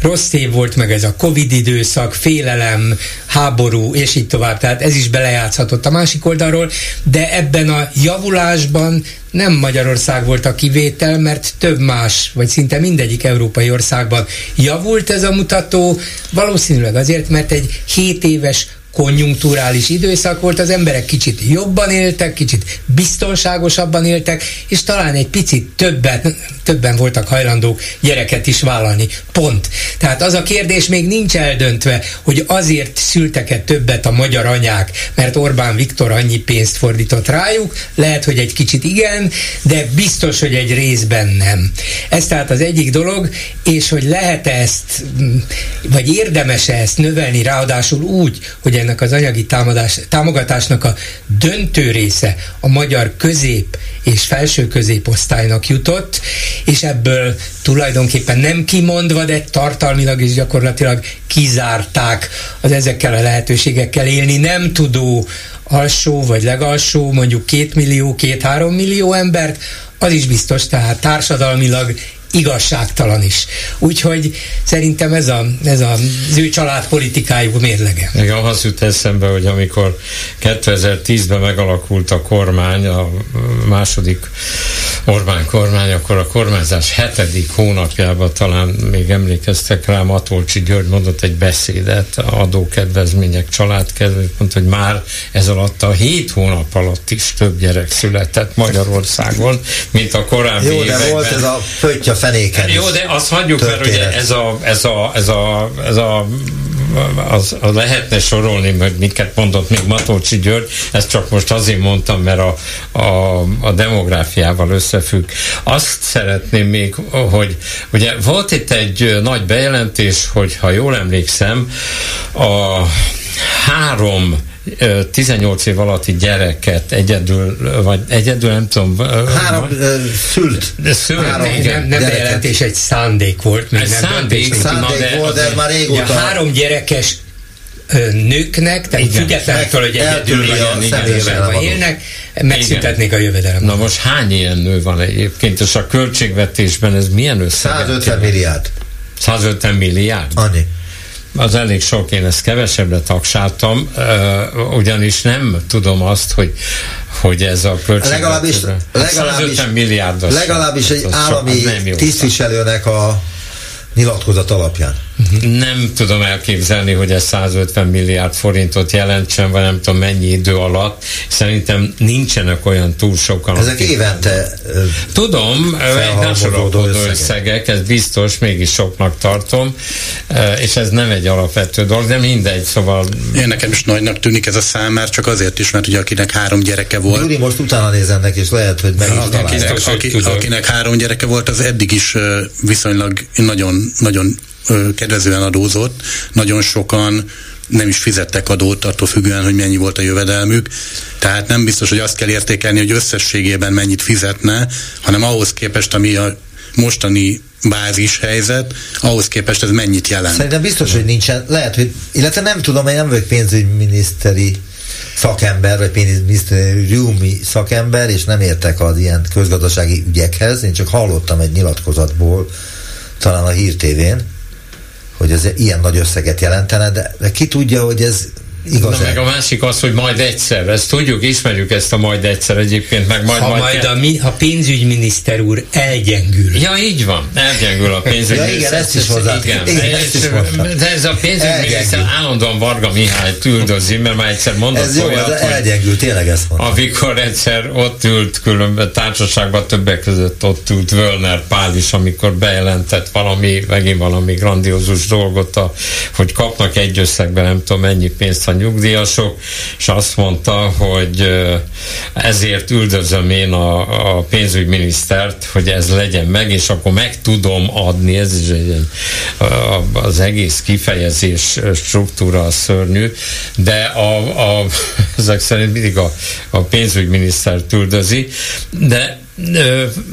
rossz év volt, meg ez a Covid időszak, félelem, háború, és így tovább, tehát ez is belejátszhatott a másik oldalról, de ebben a javulásban nem Magyarország volt a kivétel, mert több más, vagy szinte mindegyik európai országban javult ez a mutató, valószínűleg azért, mert egy 7 éves konjunkturális időszak volt, az emberek kicsit jobban éltek, kicsit biztonságosabban éltek, és talán egy picit többet, többen voltak hajlandók gyereket is vállalni. Pont. Tehát az a kérdés még nincs eldöntve, hogy azért szültek-e többet a magyar anyák, mert Orbán Viktor annyi pénzt fordított rájuk, lehet, hogy egy kicsit igen, de biztos, hogy egy részben nem. Ez tehát az egyik dolog, és hogy lehet ezt, vagy érdemes ezt növelni, ráadásul úgy, hogy ennek az anyagi támadás, támogatásnak a döntő része a magyar közép és felső középosztálynak jutott, és ebből tulajdonképpen nem kimondva, de tartalmilag is gyakorlatilag kizárták az ezekkel a lehetőségekkel élni nem tudó alsó vagy legalsó, mondjuk két millió, két-három millió embert, az is biztos, tehát társadalmilag igazságtalan is. Úgyhogy szerintem ez, a, ez a, az ő családpolitikájuk mérlege. Igen, az jut eszembe, hogy amikor 2010-ben megalakult a kormány, a második Orbán kormány, akkor a kormányzás hetedik hónapjában talán még emlékeztek rá, Matolcsi György mondott egy beszédet, adókedvezmények, családkedvezmények, mondta, hogy már ez alatt a hét hónap alatt is több gyerek született Magyarországon, mint a korábbi Jó, de években. volt ez a pöttya fenéken Jó, de azt hagyjuk, mert ugye ez a, ez a, ez a, ez a az, az lehetne sorolni, hogy miket mondott még Matolcsi György, ezt csak most azért mondtam, mert a, a, a demográfiával összefügg. Azt szeretném még, hogy ugye volt itt egy nagy bejelentés, hogy ha jól emlékszem, a három 18 év alatti gyereket egyedül, vagy egyedül nem tudom. Három vagy, szült. De szült, három nem, nem bejelentés, egy szándék volt. Még nem szándék, szándék de, volt, de már régóta. Három gyerekes nőknek, tehát függetlenül, hogy egyedül vagy élnek, megszüntetnék a jövedelem. Na most hány ilyen nő van egyébként, és a költségvetésben ez milyen összeg? 150 milliárd. 150 milliárd? Annyi az elég sok, én ezt kevesebbre tagsáltam, ugyanis nem tudom azt, hogy hogy ez a legalábbis, legalábbis, milliárdos. Legalábbis egy állami tisztviselőnek a nyilatkozat alapján. Nem tudom elképzelni, hogy ez 150 milliárd forintot jelentsen, vagy nem tudom mennyi idő alatt. Szerintem nincsenek olyan túl sokan. Ezek akik... évente Tudom, felhalmozódó összegek, ez biztos, mégis soknak tartom, és ez nem egy alapvető dolog, de mindegy, szóval... Én nekem is nagynak tűnik ez a szám, már csak azért is, mert ugye akinek három gyereke volt. Gyuri, most utána nézem neki, és lehet, hogy meg is akinek, aki, akinek három gyereke volt, az eddig is viszonylag nagyon, nagyon kedvezően adózott, nagyon sokan nem is fizettek adót, attól függően, hogy mennyi volt a jövedelmük. Tehát nem biztos, hogy azt kell értékelni, hogy összességében mennyit fizetne, hanem ahhoz képest, ami a mostani bázis helyzet, ahhoz képest ez mennyit jelent. Szerintem biztos, hogy nincsen, lehet, hogy, illetve nem tudom, én nem vagyok pénzügyminiszteri szakember, vagy pénzügyminisztériumi szakember, és nem értek az ilyen közgazdasági ügyekhez, én csak hallottam egy nyilatkozatból, talán a Hír TV-n, hogy ez ilyen nagy összeget jelentene, de, de ki tudja, hogy ez igaz Na, meg a másik az, hogy majd egyszer, ezt tudjuk, ismerjük ezt a majd egyszer egyébként, meg majd ha majd, majd a, mi, ha pénzügyminiszter úr elgyengül. Ja, így van, elgyengül a pénzügyminiszter. ja, igen, ezt is hozzá. Igen, igen, ezt is de ez a pénzügyminiszter állandóan Varga Mihály üldözi, mert már egyszer mondott ez jó, olyat, ez elgyengül, tényleg ezt mondta. Amikor egyszer ott ült különböző társaságban, többek között ott ült Völner Pál is, amikor bejelentett valami, megint valami grandiózus dolgot, a, hogy kapnak egy összegben nem tudom mennyi pénzt, nyugdíjasok, és azt mondta, hogy ezért üldözöm én a, a pénzügyminisztert, hogy ez legyen meg, és akkor meg tudom adni, ez is egy, az egész kifejezés struktúra a szörnyű, de a, a, ezek szerint mindig a, a pénzügyminisztert üldözi, de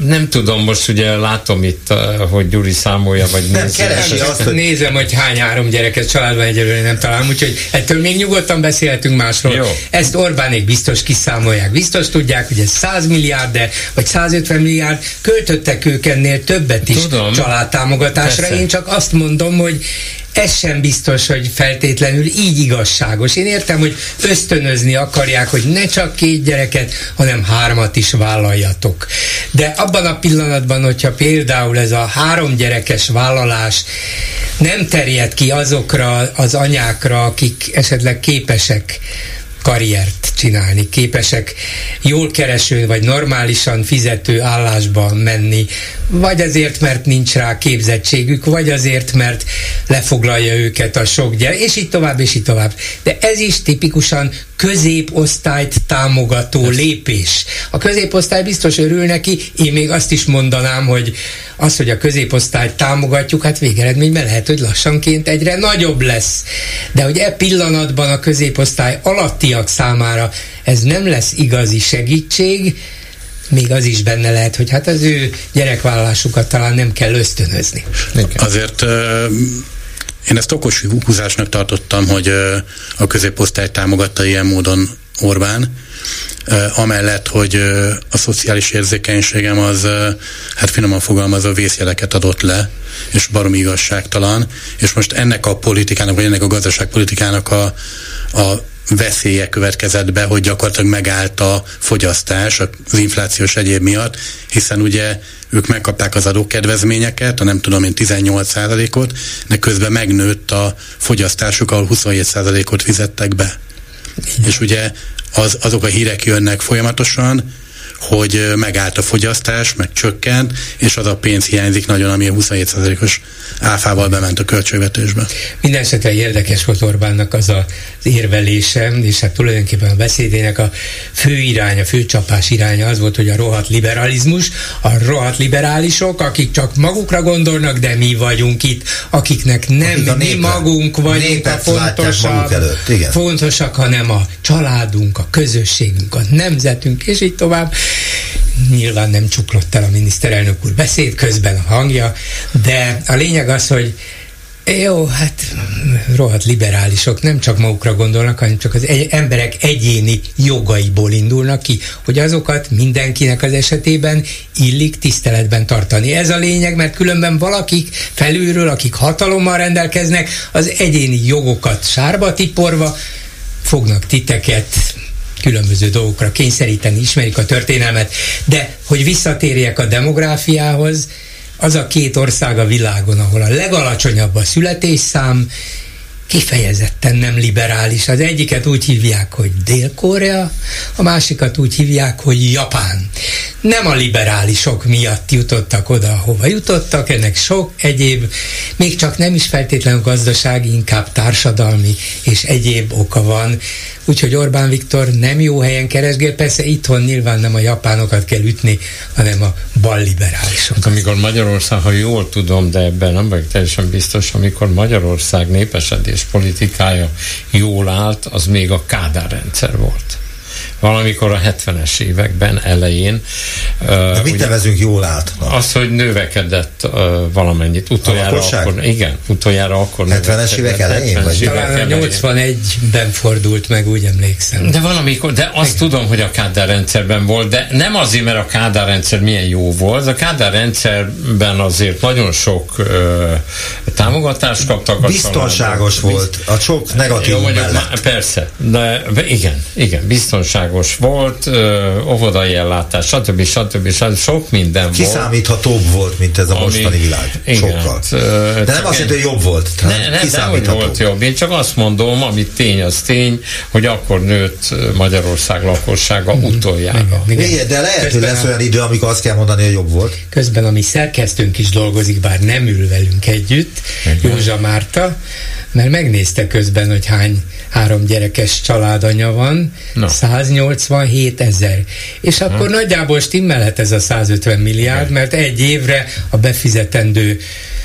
nem tudom, most ugye látom itt, hogy Gyuri számolja, vagy nézze. Nem azt, hogy... Nézem, hogy hány három gyereket családban egyelőre nem találom, úgyhogy ettől még nyugodtan beszélhetünk másról. Jó. Ezt Orbánék biztos kiszámolják. Biztos tudják, hogy ez 100 milliárd, de, vagy 150 milliárd, költöttek ők ennél többet is Tudom. családtámogatásra. Persze. Én csak azt mondom, hogy ez sem biztos, hogy feltétlenül így igazságos. Én értem, hogy ösztönözni akarják, hogy ne csak két gyereket, hanem hármat is vállaljatok. De abban a pillanatban, hogyha például ez a három gyerekes vállalás nem terjed ki azokra az anyákra, akik esetleg képesek karriert csinálni, képesek jól kereső vagy normálisan fizető állásba menni, vagy azért, mert nincs rá képzettségük, vagy azért, mert lefoglalja őket a sok gyerek, és így tovább, és így tovább. De ez is tipikusan középosztályt támogató lépés. A középosztály biztos örül neki, én még azt is mondanám, hogy az, hogy a középosztályt támogatjuk, hát végeredményben lehet, hogy lassanként egyre nagyobb lesz. De hogy e pillanatban a középosztály alattiak számára ez nem lesz igazi segítség, még az is benne lehet, hogy hát az ő gyerekvállalásukat talán nem kell ösztönözni. Azért én ezt okos húzásnak tartottam, hogy a középosztály támogatta ilyen módon Orbán, amellett, hogy a szociális érzékenységem az, hát finoman fogalmazva, vészjeleket adott le, és baromi igazságtalan, és most ennek a politikának, vagy ennek a gazdaságpolitikának a, a veszélye következett be, hogy gyakorlatilag megállt a fogyasztás az inflációs egyéb miatt, hiszen ugye ők megkapták az adókedvezményeket, a nem tudom én 18%-ot, de közben megnőtt a fogyasztásuk, ahol 27%-ot fizettek be. Igen. És ugye az, azok a hírek jönnek folyamatosan, hogy megállt a fogyasztás, meg csökkent, és az a pénz hiányzik nagyon, ami a 27%-os áfával bement a költségvetésbe. Mindenesetre érdekes volt Orbánnak az az érvelése, és hát tulajdonképpen a beszédének a fő irány, a fő csapás iránya az volt, hogy a rohadt liberalizmus, a rohadt liberálisok, akik csak magukra gondolnak, de mi vagyunk itt, akiknek nem Akik mi magunk vagyunk a fontosabb, fontosak, hanem a családunk, a közösségünk, a nemzetünk, és így tovább. Nyilván nem csuklott el a miniszterelnök úr beszéd közben a hangja, de a lényeg az, hogy jó, hát rohadt liberálisok nem csak magukra gondolnak, hanem csak az emberek egyéni jogaiból indulnak ki, hogy azokat mindenkinek az esetében illik tiszteletben tartani. Ez a lényeg, mert különben valakik felülről, akik hatalommal rendelkeznek, az egyéni jogokat sárba tiporva fognak titeket különböző dolgokra kényszeríteni, ismerik a történelmet, de hogy visszatérjek a demográfiához, az a két ország a világon, ahol a legalacsonyabb a születésszám, kifejezetten nem liberális. Az egyiket úgy hívják, hogy Dél-Korea, a másikat úgy hívják, hogy Japán. Nem a liberálisok miatt jutottak oda, hova jutottak, ennek sok egyéb, még csak nem is feltétlenül gazdasági, inkább társadalmi és egyéb oka van. Úgyhogy Orbán Viktor nem jó helyen keresgél, persze itthon nyilván nem a japánokat kell ütni, hanem a balliberálisokat. Amikor Magyarország, ha jól tudom, de ebben nem vagyok teljesen biztos, amikor Magyarország népesedés politikája jól állt, az még a Kádár rendszer volt valamikor a 70-es években elején. De mit ugye, nevezünk jól át? Az, hogy növekedett uh, valamennyit. Utoljára akkor, igen, utoljára akkor 70-es évek elején? 70 vagy talán 81-ben fordult meg, úgy emlékszem. De valamikor, de azt igen. tudom, hogy a Kádár rendszerben volt, de nem azért, mert a Kádár rendszer milyen jó volt. A Kádár rendszerben azért nagyon sok uh, támogatást kaptak. A Biztonságos családok. volt, a sok negatív jó, mondjuk. Persze, de igen, igen, biztonságos biztonságos volt, óvodai ellátás, stb. stb. stb. sok minden volt. Kiszámíthatóbb volt, mint ez a ami, mostani világ. Igen, Sokkal. De nem azt jelenti, hogy jobb volt. Ne, ne, nem, hogy volt jobb. Én csak azt mondom, amit tény, az tény, hogy akkor nőtt Magyarország lakossága mm. utoljára. Igen, igen. De lehet, hogy lesz olyan idő, amikor azt kell mondani, hogy jobb volt. Közben a mi szerkesztőnk is dolgozik, bár nem ül velünk együtt, igen. Józsa Márta, mert megnézte közben, hogy hány három gyerekes családanya van, no. 187 ezer. És akkor ha. nagyjából stimmelhet ez a 150 milliárd, mert egy évre a befizetendő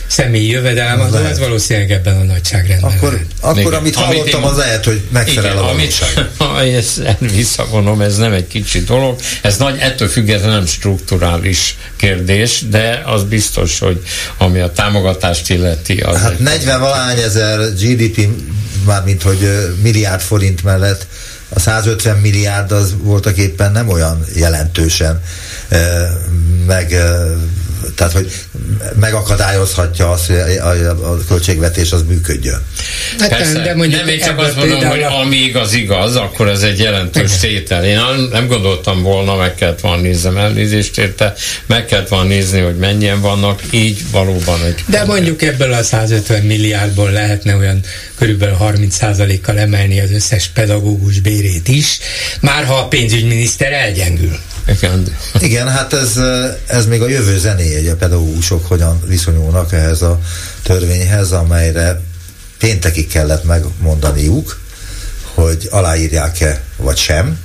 személyi jövedelem, az, az valószínűleg ebben a nagyságrendben. Akkor, akkor igen. amit hallottam, az lehet, hogy megfelel igen, a valóság. Amit, ezt visszavonom, ez nem egy kicsi dolog, ez nagy, ettől függetlenül nem strukturális kérdés, de az biztos, hogy ami a támogatást illeti. Az hát 40 valány ezer GDP, mármint hogy milliárd forint mellett a 150 milliárd az voltak éppen nem olyan jelentősen meg tehát hogy megakadályozhatja azt, hogy a, a, a költségvetés az működjön. Hát Persze, de mondjuk nem én csak azt mondom, hogy amíg az igaz, akkor ez egy jelentős tétel. Én nem gondoltam volna, meg kellett volna nézem elnézést érte, meg kellett volna nézni, hogy mennyien vannak, így valóban egy... De mondjuk ebből a 150 milliárdból lehetne olyan körülbelül 30%-kal emelni az összes pedagógus bérét is, már ha a pénzügyminiszter elgyengül. Igen. Igen, hát ez, ez még a jövő zenéje, hogy a pedagógusok hogyan viszonyulnak ehhez a törvényhez, amelyre péntekig kellett megmondaniuk, hogy aláírják-e vagy sem,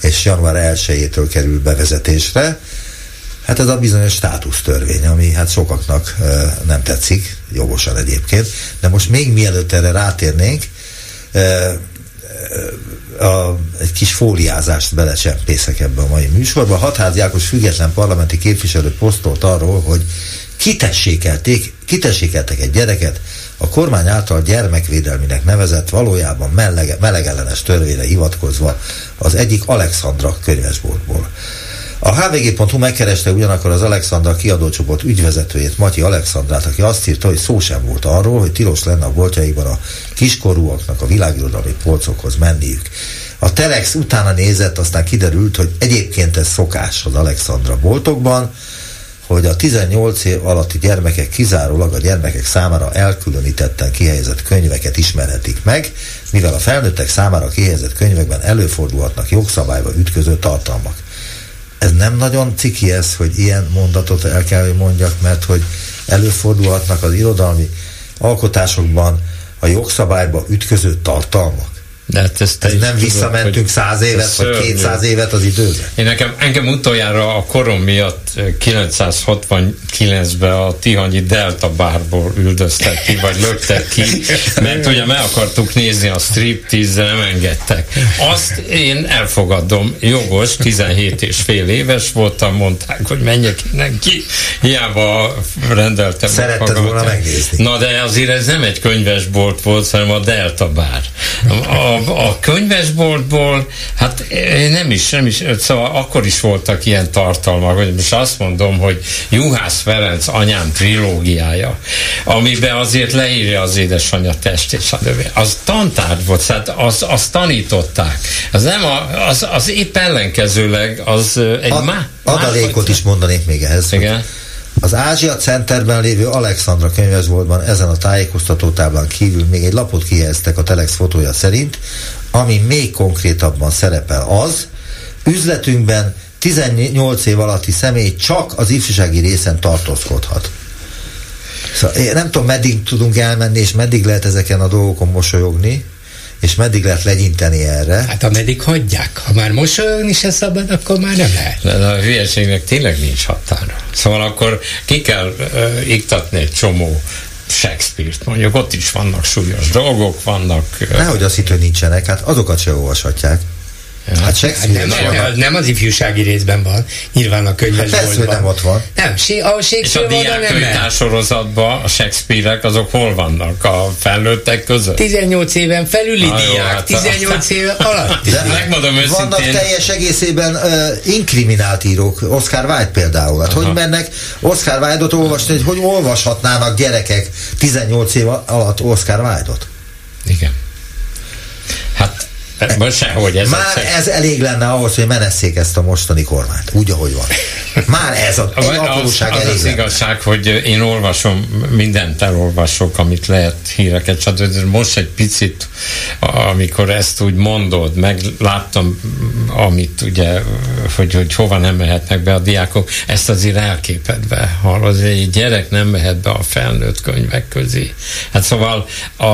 és január 1-től kerül bevezetésre. Hát ez a bizonyos státusztörvény, ami hát sokaknak nem tetszik, jogosan egyébként, de most még mielőtt erre rátérnénk, e, a, egy kis fóliázást belecsempészek ebbe a mai műsorba. Hatházi Ákos független parlamenti képviselő posztolt arról, hogy kitessékelték, kitessékeltek egy gyereket, a kormány által gyermekvédelminek nevezett valójában melege, melegellenes törvényre hivatkozva az egyik Alexandra könyvesboltból. A hvg.hu megkereste ugyanakkor az Alexandra kiadócsoport ügyvezetőjét, Matyi Alexandrát, aki azt írta, hogy szó sem volt arról, hogy tilos lenne a boltjaiban a kiskorúaknak a világirodalmi polcokhoz menniük. A Telex utána nézett, aztán kiderült, hogy egyébként ez szokás az Alexandra boltokban, hogy a 18 év alatti gyermekek kizárólag a gyermekek számára elkülönítetten kihelyezett könyveket ismerhetik meg, mivel a felnőttek számára kihelyezett könyvekben előfordulhatnak jogszabályba ütköző tartalmak ez nem nagyon ciki ez, hogy ilyen mondatot el kell, hogy mondjak, mert hogy előfordulhatnak az irodalmi alkotásokban a jogszabályba ütköző tartalmak. De hát ezt Ez nem visszamentünk száz évet, vagy kétszáz évet az időben? Én nekem, engem utoljára a korom miatt 969-ben a Tihanyi Delta bárból üldöztek ki, vagy löktek ki, mert ugye meg akartuk nézni a striptease nem engedtek. Azt én elfogadom, jogos, 17 és fél éves voltam, mondták, hogy menjek innen ki, hiába rendeltem. Szeretted volna megnézni. Na de azért ez nem egy könyvesbolt volt, hanem a Delta bár. A, a, könyvesboltból, hát nem is, nem is, szóval akkor is voltak ilyen tartalmak, hogy most azt mondom, hogy Juhász Ferenc anyám trilógiája, amiben azért leírja az édesanyja testét, stb. Az tantárgy volt, tehát az, az tanították. Az nem a, az, az épp ellenkezőleg, az egy a, má, Adalékot is mondanék még ehhez. Igen Az Ázsia Centerben lévő Alexandra könyvesboltban ezen a tájékoztatótáblán kívül még egy lapot kihelyeztek a Telex fotója szerint, ami még konkrétabban szerepel az, üzletünkben 18 év alatti személy csak az ifjúsági részen tartózkodhat. Szóval én nem tudom, meddig tudunk elmenni, és meddig lehet ezeken a dolgokon mosolyogni, és meddig lehet legyinteni erre? Hát ameddig hagyják. Ha már mosolyogni se szabad, akkor már nem lehet. De a hülyeségnek tényleg nincs határa. Szóval akkor ki kell uh, iktatni egy csomó Shakespeare-t mondjuk, ott is vannak súlyos dolgok, vannak... Uh, Nehogy azt hitt, hogy nincsenek, hát azokat se olvashatják. Hát Shakespeare nem, nem, nem az ifjúsági részben van, nyilván a könyves hát persze, nem ott van. Nem, a És a diákkönyvtár sorozatban a Shakespeare-ek azok hol vannak? A felnőttek között? 18 éven felüli Na, diák, hát 18 éven alatt. De megmondom őszintén. Vannak teljes egészében uh, inkriminált írók, Oscar Wilde például. Hát Aha. hogy mennek Oscar Wilde-ot olvasni, hogy hogy olvashatnának gyerekek 18 év alatt Oscar Wilde-ot? Igen. Hát most sehogy ez Már a ez elég lenne ahhoz, hogy menesszék ezt a mostani kormányt, úgy, ahogy van. Már ez a, egy az, elég az, az igazság, hogy én olvasom, mindent elolvasok, amit lehet, híreket, stb. Most egy picit, amikor ezt úgy mondod, meg láttam, amit ugye, hogy, hogy hova nem mehetnek be a diákok, ezt azért elképedve hallod, egy gyerek nem mehet be a felnőtt könyvek közé. Hát szóval a,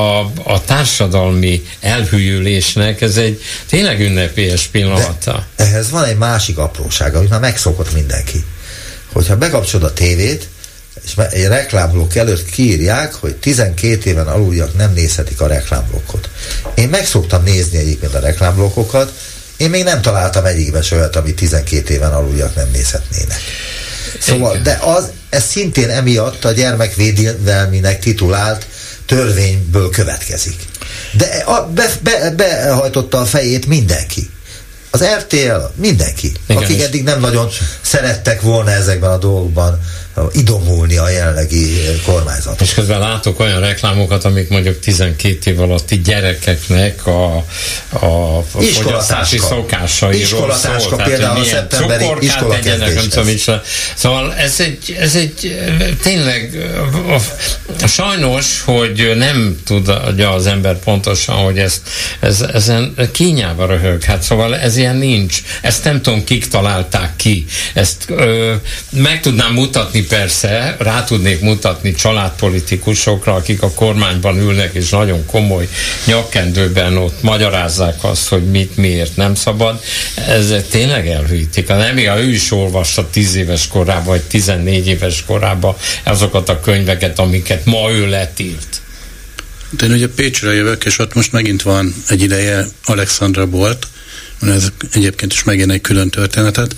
a társadalmi elhűlésnek ez ez egy tényleg ünnepélyes pillanata. De ehhez van egy másik apróság, amit már megszokott mindenki. Hogyha bekapcsolod a tévét, és egy reklámblokk előtt kiírják, hogy 12 éven aluljak nem nézhetik a reklámblokkot. Én meg szoktam nézni egyébként a reklámblokkokat, én még nem találtam egyikben se olyat, amit 12 éven aluljak nem nézhetnének. Szóval, de az, ez szintén emiatt a gyermekvédelminek titulált törvényből következik. De a, be, be, behajtotta a fejét mindenki. Az RTL, mindenki, Igen, akik eddig nem nagyon szerettek volna ezekben a dolgokban idomulni a jelenlegi kormányzat. És közben látok olyan reklámokat, amik mondjuk 12 év alatti gyerekeknek a, a, fogyasztási szokásairól Iskolatáska például a szeptemberi iskolakezdéshez. Szóval ez egy, ez egy tényleg sajnos, hogy nem tudja az ember pontosan, hogy ezt, ez, ezen kínjába röhög. Hát szóval ez ilyen nincs. Ezt nem tudom, kik találták ki. Ezt ö, meg tudnám mutatni persze rá tudnék mutatni családpolitikusokra, akik a kormányban ülnek, és nagyon komoly nyakkendőben ott magyarázzák azt, hogy mit, miért nem szabad. Ez tényleg elhűítik. Nem, ő is olvassa 10 éves korában, vagy 14 éves korában azokat a könyveket, amiket ma ő letilt. De én ugye Pécsre jövök, és ott most megint van egy ideje Alexandra Bolt, ez egyébként is megint egy külön történetet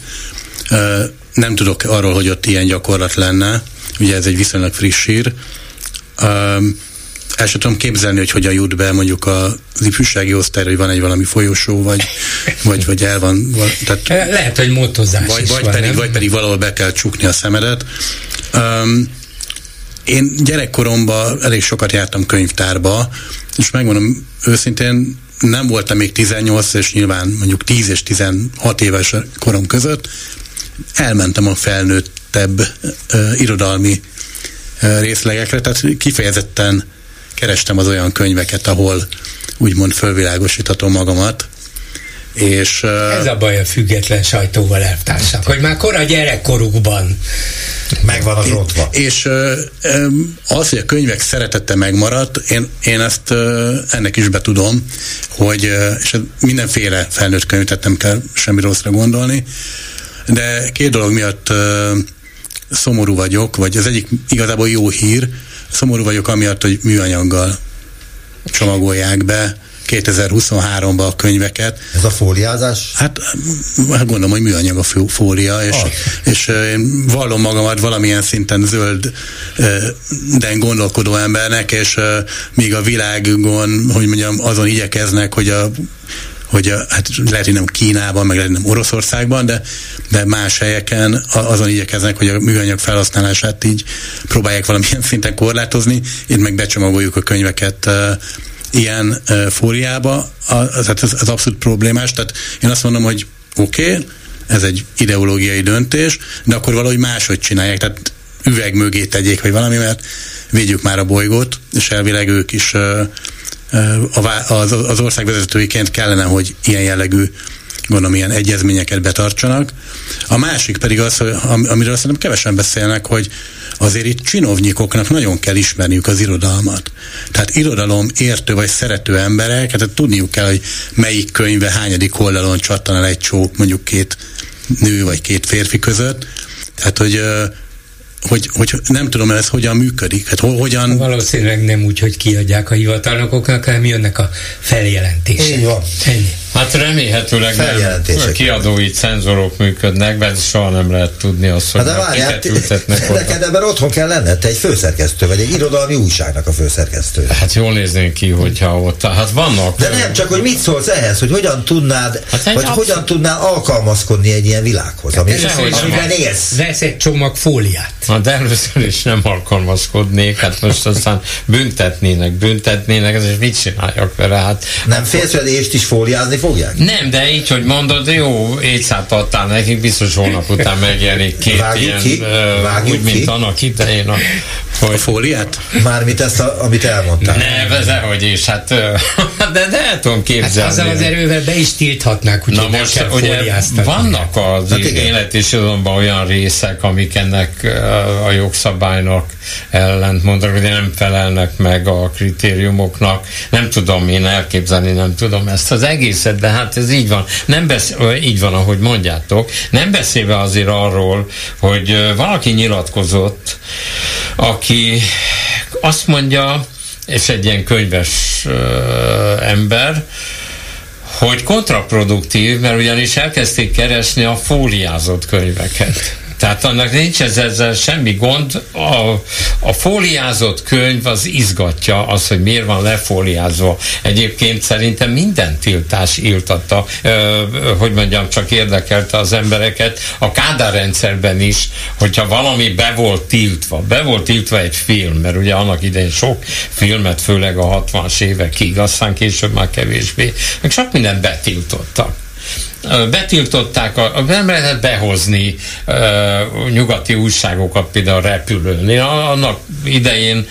nem tudok arról, hogy ott ilyen gyakorlat lenne, ugye ez egy viszonylag friss sír. Um, el sem tudom képzelni, hogy hogyan jut be mondjuk az ifjúsági osztályra, hogy van egy valami folyosó, vagy, vagy, vagy el van. Tehát, Lehet, hogy motozás vagy, is vagy van, pedig, vagy pedig valahol be kell csukni a szemedet. Um, én gyerekkoromban elég sokat jártam könyvtárba, és megmondom őszintén, nem voltam még 18, és nyilván mondjuk 10 és 16 éves korom között, elmentem a felnőttebb uh, irodalmi uh, részlegekre, tehát kifejezetten kerestem az olyan könyveket, ahol úgymond fölvilágosíthatom magamat, és, Ez a baj a független sajtóval elvtársak, hogy már kora gyerekkorukban megvan az rontva. És az, hogy a könyvek szeretete megmaradt, én, én ezt ennek is betudom, hogy és mindenféle felnőtt könyvet nem kell semmi rosszra gondolni, de két dolog miatt szomorú vagyok, vagy az egyik igazából jó hír, szomorú vagyok amiatt, hogy műanyaggal csomagolják be 2023-ban a könyveket. Ez a fóliázás? Hát, hát gondolom, hogy műanyag a fólia, és, ah. és én vallom magamat valamilyen szinten zöld de gondolkodó embernek, és míg a világon, hogy mondjam, azon igyekeznek, hogy a hogy hát lehet, hogy nem Kínában, meg lehet, hogy nem Oroszországban, de, de más helyeken azon igyekeznek, hogy a műanyag felhasználását így próbálják valamilyen szinten korlátozni, itt meg becsomagoljuk a könyveket ilyen fóliába, az, ez, ez abszolút problémás, tehát én azt mondom, hogy oké, okay, ez egy ideológiai döntés, de akkor valahogy máshogy csinálják, tehát üveg mögé tegyék, vagy valami, mert védjük már a bolygót, és elvileg ők is az, az ország vezetőiként kellene, hogy ilyen jellegű gondolom ilyen egyezményeket betartsanak. A másik pedig az, amiről szerintem kevesen beszélnek, hogy azért itt csinovnyikoknak nagyon kell ismerniük az irodalmat. Tehát irodalom értő vagy szerető emberek, hát tudniuk kell, hogy melyik könyve hányadik oldalon csattan el egy csók mondjuk két nő vagy két férfi között. Tehát, hogy hogy, hogy nem tudom, ez hogyan működik. Hát hogyan... Valószínűleg nem úgy, hogy kiadják a hivatalnokoknak, hanem jönnek a feljelentések. Így van. Ennyi. Hát remélhetőleg nem kiadói cenzorok működnek, mert soha nem lehet tudni azt, hogy hát de várjál, neked ebben otthon kell lenned, te egy főszerkesztő, vagy egy irodalmi újságnak a főszerkesztő. Hát jól néznénk ki, hogyha ott, hát vannak. De nem, csak hogy mit szólsz ehhez, hogy hogyan tudnád, hát vagy absz- hogyan tudnál alkalmazkodni egy ilyen világhoz, ami, amiben élsz. Vesz egy csomag fóliát. Hát először is nem alkalmazkodnék, hát most aztán büntetnének, büntetnének, ez és mit csináljak vele? Hát, nem félsz, hogy is fóliázni fogják? Nem, de így, hogy mondod, jó, éjszát adtál nekik, biztos hónap után megjelenik két Vágjuk ilyen, ki? Uh, úgy, mint annak idején. A, hogy... a fóliát? Mármint ezt, a, amit elmondtál. Ne, hogy is, hát de, de el tudom képzelni. Hát azzal az erővel be is tilthatnák, úgyhogy Na most, kell ugye vannak az hát élet és olyan részek, amik ennek a jogszabálynak ellent mondnak, hogy nem felelnek meg a kritériumoknak. Nem tudom én elképzelni, nem tudom ezt az egészet, de hát ez így van. Nem besz- így van, ahogy mondjátok. Nem beszélve azért arról, hogy valaki nyilatkozott, aki azt mondja, és egy ilyen könyves ember, hogy kontraproduktív, mert ugyanis elkezdték keresni a fóliázott könyveket. Tehát annak nincs ez, ezzel semmi gond. A, a fóliázott könyv az izgatja az, hogy miért van lefóliázva. Egyébként szerintem minden tiltás írtatta, hogy mondjam, csak érdekelte az embereket. A Kádár rendszerben is, hogyha valami be volt tiltva, be volt tiltva egy film, mert ugye annak idején sok filmet, főleg a 60-as évekig, aztán később már kevésbé, meg sok mindent betiltottak betiltották, a, nem lehetett behozni uh, nyugati újságokat például repülőn. Én annak idején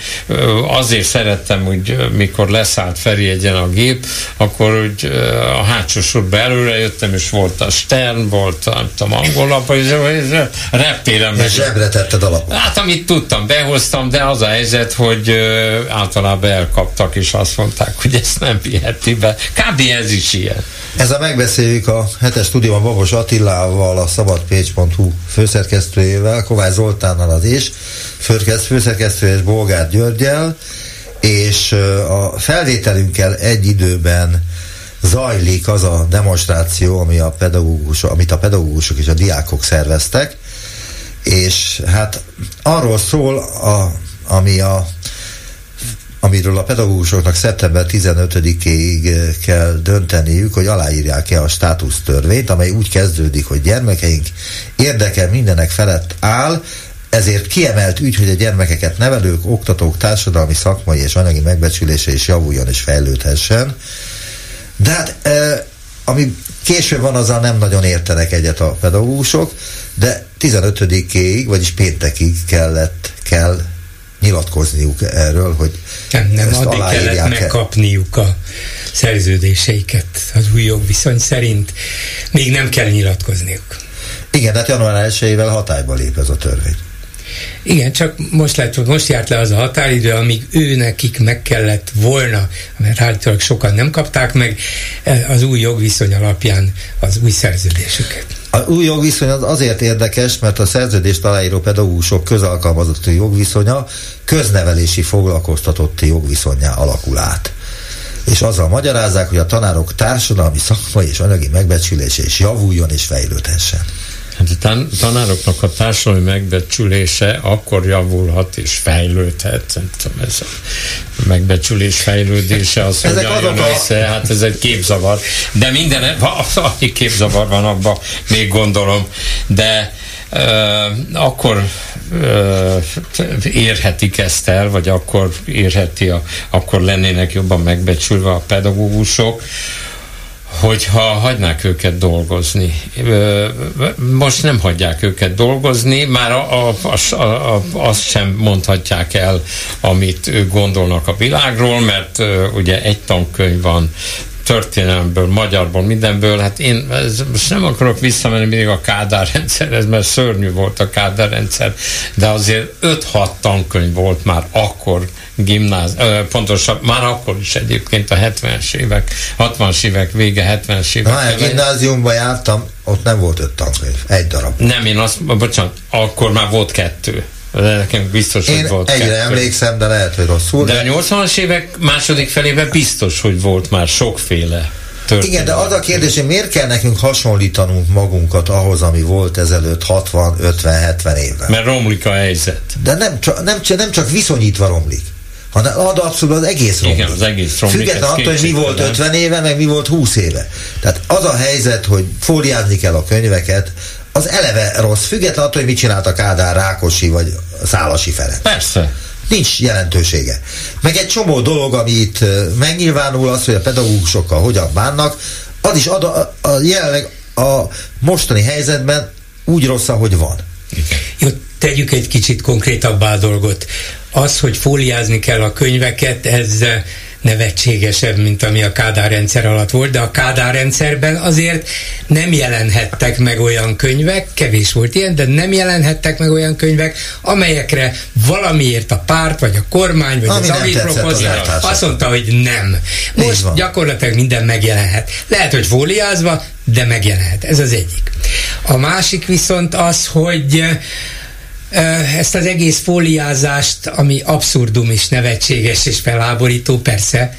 azért szerettem, hogy mikor leszállt Feri egyen a gép, akkor hogy a hátsó sorba előre jöttem, és volt a Stern, volt nem tudom, angol lap, és reptéren meg. Zsebre tetted alapot. Hát amit tudtam, behoztam, de az a helyzet, hogy általában elkaptak, és azt mondták, hogy ezt nem viheti be. Kb. ez is ilyen. Ez a megbeszéljük a hetes stúdióban Babos Attilával, a szabadpécs.hu főszerkesztőjével, Kovács Zoltánnal az is, főszerkesztő és Bolgár Györgyel, és a felvételünkkel egy időben zajlik az a demonstráció, ami a pedagógus, amit a pedagógusok és a diákok szerveztek, és hát arról szól, a, ami a amiről a pedagógusoknak szeptember 15-ig eh, kell dönteniük, hogy aláírják-e a státusztörvényt, amely úgy kezdődik, hogy gyermekeink érdeke mindenek felett áll, ezért kiemelt ügy, hogy a gyermekeket nevelők, oktatók, társadalmi, szakmai és anyagi megbecsülése is javuljon és fejlődhessen. De hát, e, ami később van, azzal nem nagyon értenek egyet a pedagógusok, de 15-ig, vagyis péntekig kellett, kell nyilatkozniuk erről, hogy nem, nem ezt addig kellett megkapniuk a szerződéseiket az új jogviszony szerint. Még nem kell nyilatkozniuk. Igen, hát január 1-ével hatályba lép ez a törvény. Igen, csak most lehet, hogy most járt le az a határidő, amíg ő nekik meg kellett volna, mert állítólag sokan nem kapták meg az új jogviszony alapján az új szerződésüket. A új jogviszony az azért érdekes, mert a szerződést aláíró pedagógusok közalkalmazotti jogviszonya köznevelési foglalkoztatotti jogviszonyá alakul át és azzal magyarázzák, hogy a tanárok társadalmi, szakmai és anyagi megbecsülése is javuljon és fejlődhessen. Hát a tanároknak a társadalmi megbecsülése akkor javulhat és fejlődhet. Nem tudom, ez a megbecsülés fejlődése az, hogy jön össze, hát ez egy képzavar. De minden, annyi képzavar van abban, még gondolom, de Uh, akkor uh, érhetik ezt el, vagy akkor érheti, a, akkor lennének jobban megbecsülve a pedagógusok, hogyha hagynák őket dolgozni. Most nem hagyják őket dolgozni, már a, a, a, a, azt sem mondhatják el, amit ők gondolnak a világról, mert ugye egy tankönyv van történelmből, magyarból, mindenből, hát én ez, most nem akarok visszamenni még a Kádár rendszerhez, mert szörnyű volt a Kádár rendszer, de azért 5-6 tankönyv volt már akkor gimnáz, pontosabb, már akkor is egyébként a 70-es évek, 60-as évek vége, 70-es évek. Na, a gimnáziumban jártam, ott nem volt öt tankönyv, egy darab. Nem, én azt, bocsánat, akkor már volt kettő. De nekem biztos, Én hogy volt egyre kettő. emlékszem, de lehet, hogy rosszul. De a 80-as évek második felében biztos, hogy volt már sokféle történet. Igen, de az a kérdés, hogy miért kell nekünk hasonlítanunk magunkat ahhoz, ami volt ezelőtt 60, 50, 70 évvel? Mert romlik a helyzet. De nem, csak, nem, nem csak viszonyítva romlik, hanem ad abszolút az egész romlik. Igen, az egész romlik. Független attól, hogy mi volt kétségtelen. 50 éve, meg mi volt 20 éve. Tehát az a helyzet, hogy fóliázni kell a könyveket, az eleve rossz, független attól, hogy mit csinált a Kádár Rákosi vagy Szálasi Ferenc. Persze. Nincs jelentősége. Meg egy csomó dolog, ami itt megnyilvánul, az, hogy a pedagógusokkal hogyan bánnak, az is ad a, a, jelenleg a mostani helyzetben úgy rossz, ahogy van. Jó, tegyük egy kicsit konkrétabbá a dolgot. Az, hogy fóliázni kell a könyveket, ez nevetségesebb, mint ami a Kádár rendszer alatt volt, de a Kádár rendszerben azért nem jelenhettek meg olyan könyvek, kevés volt ilyen, de nem jelenhettek meg olyan könyvek, amelyekre valamiért a párt, vagy a kormány, vagy Ami az elvtársaknak. azt mondta, hogy nem. Most gyakorlatilag minden megjelenhet. Lehet, hogy fóliázva, de megjelenhet. Ez az egyik. A másik viszont az, hogy eh, ezt az egész fóliázást, ami abszurdum és nevetséges és felháborító, persze,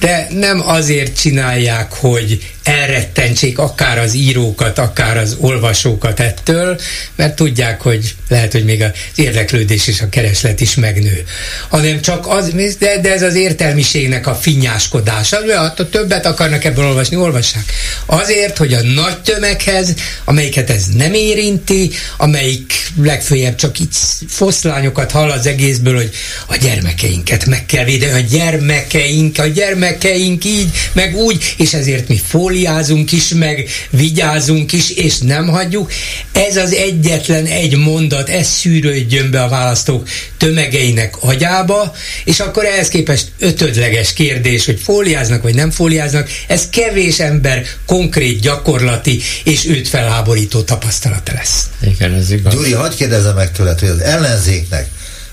de nem azért csinálják, hogy elrettentsék akár az írókat, akár az olvasókat ettől, mert tudják, hogy lehet, hogy még az érdeklődés és a kereslet is megnő. Hanem csak az, de, de ez az értelmiségnek a finnyáskodása. ha többet akarnak ebből olvasni, olvassák. Azért, hogy a nagy tömeghez, amelyiket ez nem érinti, amelyik legfőjebb csak itt foszlányokat hall az egészből, hogy a gyermekeinket meg kell védeni, a gyermekeink, a gyermekeink így, meg úgy, és ezért mi fóliázunk is, meg vigyázunk is, és nem hagyjuk. Ez az egyetlen egy mondat, ez szűrődjön be a választók tömegeinek agyába, és akkor ehhez képest ötödleges kérdés, hogy fóliáznak vagy nem fóliáznak, ez kevés ember konkrét, gyakorlati és őt felháborító tapasztalata lesz. Igen, ez igaz. Gyuri, hagyd kérdezem meg tőled, hogy az ellenzéknek,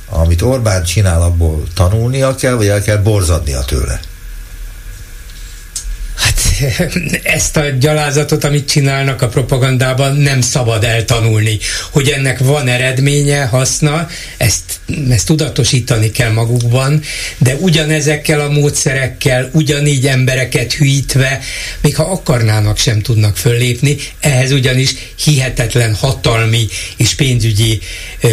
amit Orbán csinál, abból tanulnia kell, vagy el kell borzadnia tőle? Hát ezt a gyalázatot, amit csinálnak a propagandában, nem szabad eltanulni. Hogy ennek van eredménye, haszna, ezt, ezt tudatosítani kell magukban, de ugyanezekkel a módszerekkel, ugyanígy embereket hűítve, még ha akarnának, sem tudnak föllépni, ehhez ugyanis hihetetlen hatalmi és pénzügyi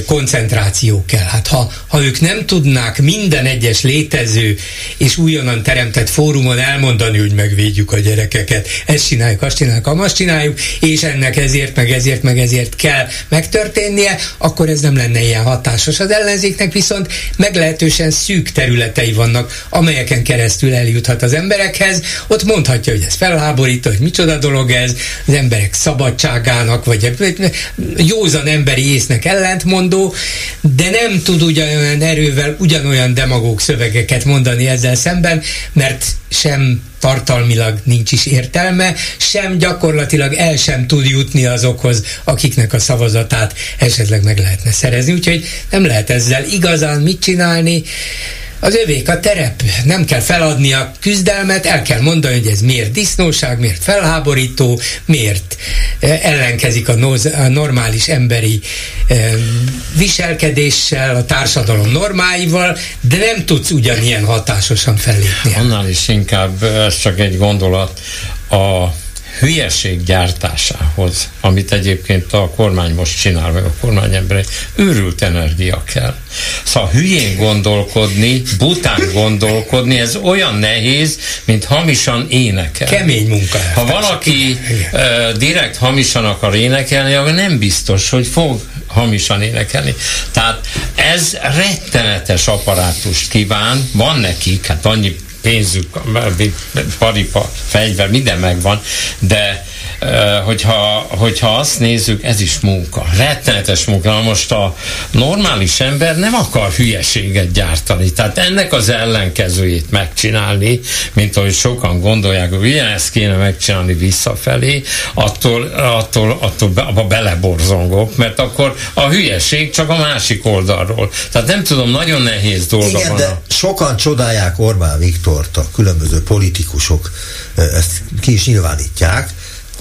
koncentráció kell. Hát ha, ha ők nem tudnák minden egyes létező és újonnan teremtett fórumon elmondani, hogy megvédjük a gyerekeket, ezt csináljuk, azt csináljuk, azt csináljuk, és ennek ezért, meg ezért, meg ezért kell megtörténnie, akkor ez nem lenne ilyen hatásos. Az ellenzéknek viszont meglehetősen szűk területei vannak, amelyeken keresztül eljuthat az emberekhez, ott mondhatja, hogy ez felháborító, hogy micsoda dolog ez, az emberek szabadságának, vagy józan emberi észnek ellentmondó, de nem tud ugyanolyan erővel ugyanolyan demagóg szövegeket mondani ezzel szemben, mert sem tartalmilag nincs is értelme, sem gyakorlatilag el sem tud jutni azokhoz, akiknek a szavazatát esetleg meg lehetne szerezni. Úgyhogy nem lehet ezzel igazán mit csinálni. Az övék a terep, nem kell feladni a küzdelmet, el kell mondani, hogy ez miért disznóság, miért felháborító, miért eh, ellenkezik a, noz, a normális emberi eh, viselkedéssel, a társadalom normáival, de nem tudsz ugyanilyen hatásosan fellépni. Annál is inkább, ez csak egy gondolat, a hülyeség gyártásához, amit egyébként a kormány most csinál, meg a kormány emberei, őrült energia kell. Szóval hülyén gondolkodni, bután gondolkodni, ez olyan nehéz, mint hamisan énekel. Kemény munka. Ha valaki uh, direkt hamisan akar énekelni, akkor nem biztos, hogy fog hamisan énekelni. Tehát ez rettenetes apparátust kíván, van nekik, hát annyi pénzük, paripa, fegyver, minden megvan, de hogyha, hogyha azt nézzük, ez is munka, rettenetes munka. Most a normális ember nem akar hülyeséget gyártani, tehát ennek az ellenkezőjét megcsinálni, mint ahogy sokan gondolják, hogy ezt kéne megcsinálni visszafelé, attól, attól, attól abba beleborzongok, mert akkor a hülyeség csak a másik oldalról. Tehát nem tudom, nagyon nehéz dolga Igen, van. de A... sokan csodálják Orbán Viktort, a különböző politikusok ezt ki is nyilvánítják,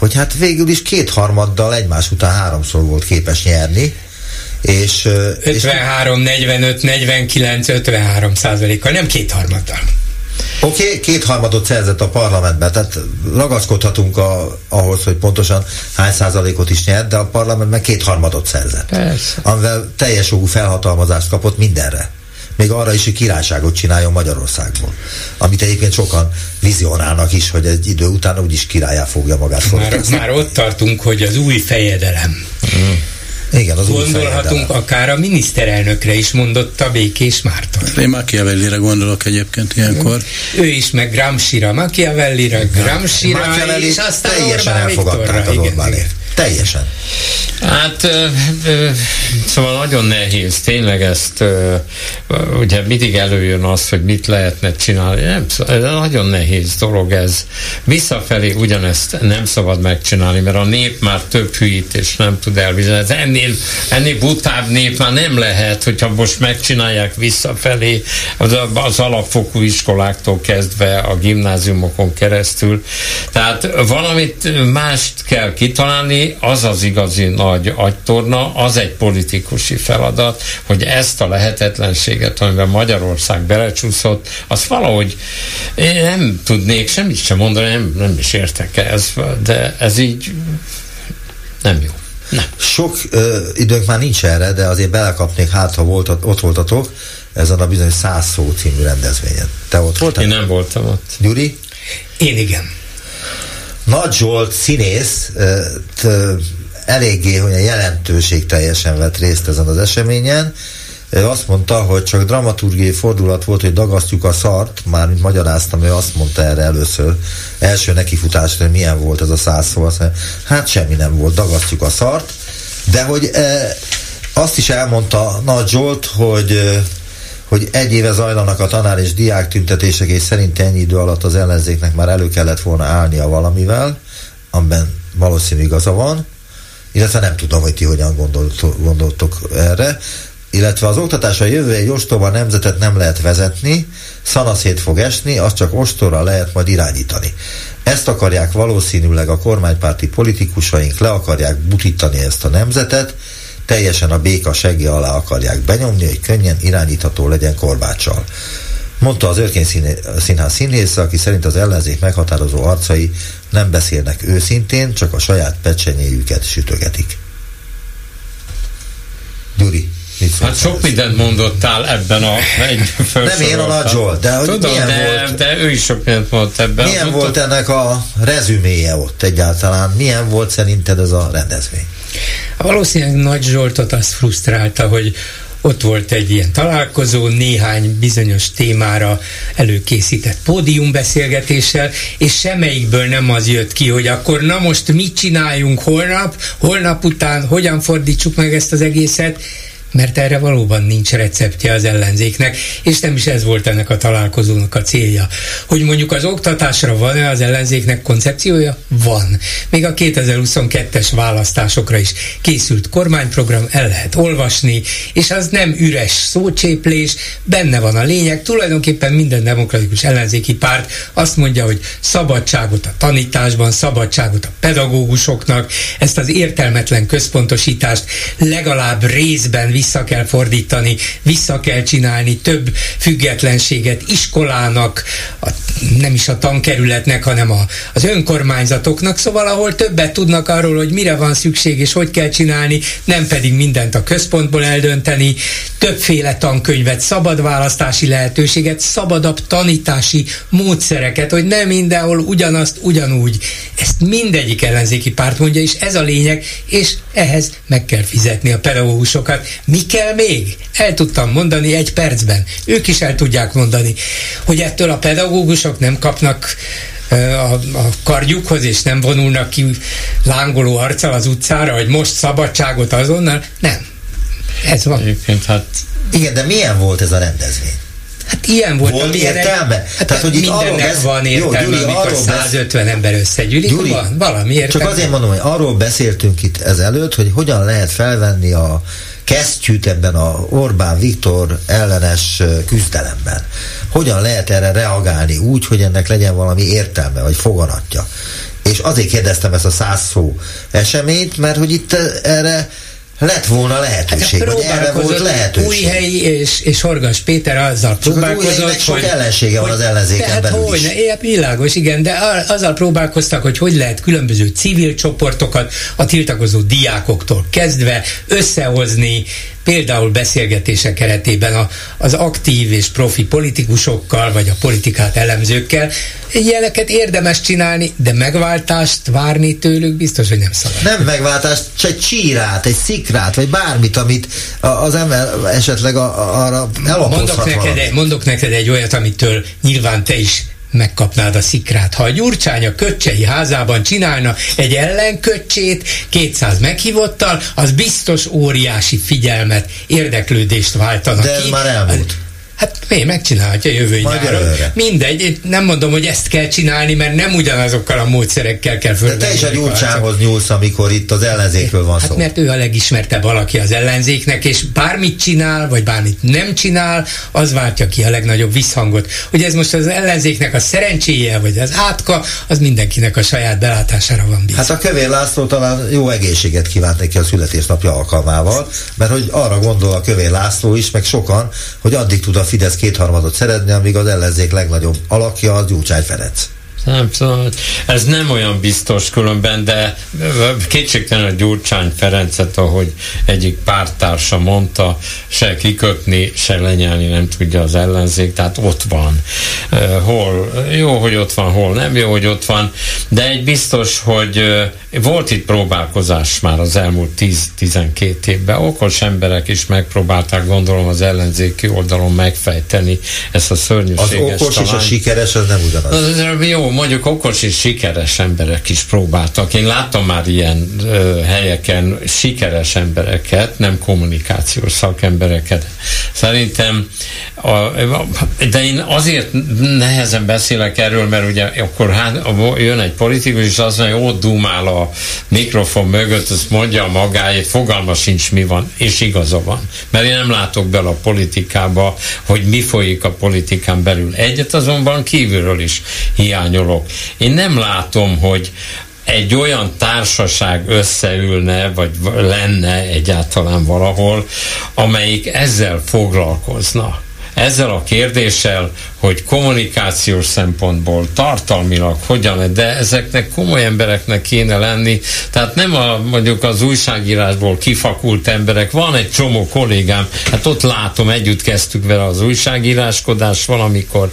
hogy hát végül is kétharmaddal egymás után háromszor volt képes nyerni, és... 53, és 45, 49, 53 százalékkal, nem kétharmaddal. Oké, okay, kétharmadot szerzett a parlamentben, tehát ragaszkodhatunk a, ahhoz, hogy pontosan hány százalékot is nyert, de a parlamentben kétharmadot szerzett. Persze. Amivel teljes jogú felhatalmazást kapott mindenre még arra is, hogy királyságot csináljon Magyarországból. Amit egyébként sokan vizionálnak is, hogy egy idő után úgyis királyá fogja magát már, már ott tartunk, hogy az új fejedelem. Mm. Igen, az Gondolhatunk akár a miniszterelnökre is, mondott a Békés Márton. Én Machiavellire gondolok egyébként ilyenkor. Ő is, meg Gramsci-ra, Machiavellire, Gramsci-ra, és aztán teljesen Orbán elfogadták az Orbánért. Teljesen. Hát szóval nagyon nehéz, tényleg ezt ö, ugye mindig előjön az, hogy mit lehetne csinálni. Nem, nagyon nehéz dolog ez. Visszafelé ugyanezt nem szabad megcsinálni, mert a nép már több és nem tud elviselni. Ennél, ennél butább nép már nem lehet, hogyha most megcsinálják visszafelé az, az alapfokú iskoláktól kezdve a gimnáziumokon keresztül. Tehát valamit mást kell kitalálni, az az igazi nagy agytorna, az egy politikusi feladat, hogy ezt a lehetetlenséget, amiben Magyarország belecsúszott, azt valahogy én nem tudnék semmit sem mondani, nem, nem is értek ez, de ez így nem jó. Nem. Sok ö, időnk már nincs erre, de azért belekapnék, hát ha volt, ott voltatok, ezen a bizonyos száz szó című rendezvényen. Te ott voltál? Én nem voltam ott. Gyuri? Én igen. Nagy Zsolt színész eléggé, hogy a jelentőség teljesen vett részt ezen az eseményen. Ő azt mondta, hogy csak dramaturgiai fordulat volt, hogy dagasztjuk a szart, már mint magyaráztam, ő azt mondta erre először, első nekifutásra, hogy milyen volt ez a száz szó, hát semmi nem volt, dagasztjuk a szart, de hogy e, azt is elmondta Nagy Zsolt, hogy hogy egy éve zajlanak a tanár és diák tüntetések, és szerint ennyi idő alatt az ellenzéknek már elő kellett volna állnia valamivel, amiben valószínű igaza van, illetve nem tudom, hogy ti hogyan gondoltok, erre, illetve az oktatás a jövő egy ostoba nemzetet nem lehet vezetni, szanaszét fog esni, azt csak ostorra lehet majd irányítani. Ezt akarják valószínűleg a kormánypárti politikusaink, le akarják butítani ezt a nemzetet, teljesen a béka segé alá akarják benyomni, hogy könnyen irányítható legyen korbáccsal. Mondta az Örkény Színház színésze, aki szerint az ellenzék meghatározó arcai nem beszélnek őszintén, csak a saját pecsenyéjüket sütögetik. Gyuri. Hát sok ez? mindent mondottál ebben a egy Nem én a Nagy Zsolt, de hogy Tudom, milyen de, volt, de ő is sok mindent mondott ebben. Milyen volt ennek a rezüméje ott egyáltalán? Milyen volt szerinted ez a rendezvény? Valószínűleg Nagy Zsoltot azt frusztrálta, hogy ott volt egy ilyen találkozó, néhány bizonyos témára előkészített pódiumbeszélgetéssel, és semmelyikből nem az jött ki, hogy akkor na most mit csináljunk holnap, holnap után hogyan fordítsuk meg ezt az egészet, mert erre valóban nincs receptje az ellenzéknek, és nem is ez volt ennek a találkozónak a célja. Hogy mondjuk az oktatásra van-e az ellenzéknek koncepciója? Van. Még a 2022-es választásokra is készült kormányprogram, el lehet olvasni, és az nem üres szócséplés, benne van a lényeg, tulajdonképpen minden demokratikus ellenzéki párt azt mondja, hogy szabadságot a tanításban, szabadságot a pedagógusoknak, ezt az értelmetlen központosítást legalább részben vissza kell fordítani, vissza kell csinálni több függetlenséget iskolának, a, nem is a tankerületnek, hanem a, az önkormányzatoknak, szóval ahol többet tudnak arról, hogy mire van szükség és hogy kell csinálni, nem pedig mindent a központból eldönteni, többféle tankönyvet, szabad választási lehetőséget, szabadabb tanítási módszereket, hogy nem mindenhol ugyanazt ugyanúgy. Ezt mindegyik ellenzéki párt mondja, és ez a lényeg, és ehhez meg kell fizetni a pedagógusokat, Mi kell még? El tudtam mondani egy percben. Ők is el tudják mondani, hogy ettől a pedagógusok nem kapnak a, a kardjukhoz, és nem vonulnak ki lángoló arccal az utcára, hogy most szabadságot azonnal. Nem. Ez van. Egyébként hát... Igen, de milyen volt ez a rendezvény? Hát ilyen volt. Volt értelme? Hát Tehát, hogy mindennek besz... van értelme, Jó, Gyuri, amikor 150 besz... ember összegyűlik, Gyuri, van valami értelme. Csak azért mondom, hogy arról beszéltünk itt ezelőtt, hogy hogyan lehet felvenni a kesztyűt ebben a Orbán Viktor ellenes küzdelemben. Hogyan lehet erre reagálni úgy, hogy ennek legyen valami értelme, vagy foganatja. És azért kérdeztem ezt a száz szó eseményt, mert hogy itt erre lett volna lehetőség, hát vagy erre volt lehetőség. Újhelyi és, és Horgas Péter azzal Csak próbálkozott, az hogy... sok ellensége van az ellenzéken belül hogy, is. Ne, világos, igen, de azzal próbálkoztak, hogy hogy lehet különböző civil csoportokat a tiltakozó diákoktól kezdve összehozni, például beszélgetések keretében a, az aktív és profi politikusokkal, vagy a politikát elemzőkkel. Ilyeneket érdemes csinálni, de megváltást várni tőlük biztos, hogy nem szabad. Nem megváltást, csak egy csírát, egy szikrát, vagy bármit, amit az ember esetleg a, arra elapozhat mondok neked, egy, mondok neked egy olyat, amitől nyilván te is megkapnád a szikrát. Ha a Gyurcsány a köcsei házában csinálna egy ellenköcsét 200 meghívottal, az biztos óriási figyelmet, érdeklődést váltana De ez ki. már elmúlt. Hát mi megcsinálhatja jövő nyáron. Mindegy, nem mondom, hogy ezt kell csinálni, mert nem ugyanazokkal a módszerekkel kell fölvenni. De te is a gyurcsához nyúlsz, amikor itt az ellenzékről van hát szó. mert ő a legismertebb valaki az ellenzéknek, és bármit csinál, vagy bármit nem csinál, az váltja ki a legnagyobb visszhangot. Hogy ez most az ellenzéknek a szerencséje, vagy az átka, az mindenkinek a saját belátására van bízva. Hát a Kövér László talán jó egészséget kívánt neki a születésnapja alkalmával, mert hogy arra gondol a Kövér László is, meg sokan, hogy addig tud a Fidesz kétharmadot szeretni, amíg az ellenzék legnagyobb alakja az Gyurcsány Ferenc. Nem tudom, ez nem olyan biztos különben, de kétségtelen a Gyurcsány Ferencet, ahogy egyik pártársa mondta, se kikötni, se lenyelni nem tudja az ellenzék, tehát ott van. Hol jó, hogy ott van, hol nem jó, hogy ott van, de egy biztos, hogy volt itt próbálkozás már az elmúlt 10-12 évben. Okos emberek is megpróbálták, gondolom, az ellenzéki oldalon megfejteni ezt a szörnyűséges Az okos talán. és a sikeres, az nem ugyanaz. Az, jó, mondjuk okos és sikeres emberek is próbáltak. Én láttam már ilyen ö, helyeken sikeres embereket, nem kommunikációs szakembereket. Szerintem, de én azért nehezen beszélek erről, mert ugye akkor hát, jön egy politikus, és azt mondja, hogy ott dumál a mikrofon mögött, azt mondja magáét, fogalma sincs mi van, és igaza van. Mert én nem látok bele a politikába, hogy mi folyik a politikán belül. Egyet azonban kívülről is hiányolok. Én nem látom, hogy egy olyan társaság összeülne, vagy lenne egyáltalán valahol, amelyik ezzel foglalkozna ezzel a kérdéssel, hogy kommunikációs szempontból, tartalmilag hogyan, de ezeknek komoly embereknek kéne lenni, tehát nem a, mondjuk az újságírásból kifakult emberek, van egy csomó kollégám, hát ott látom, együtt kezdtük vele az újságíráskodás valamikor,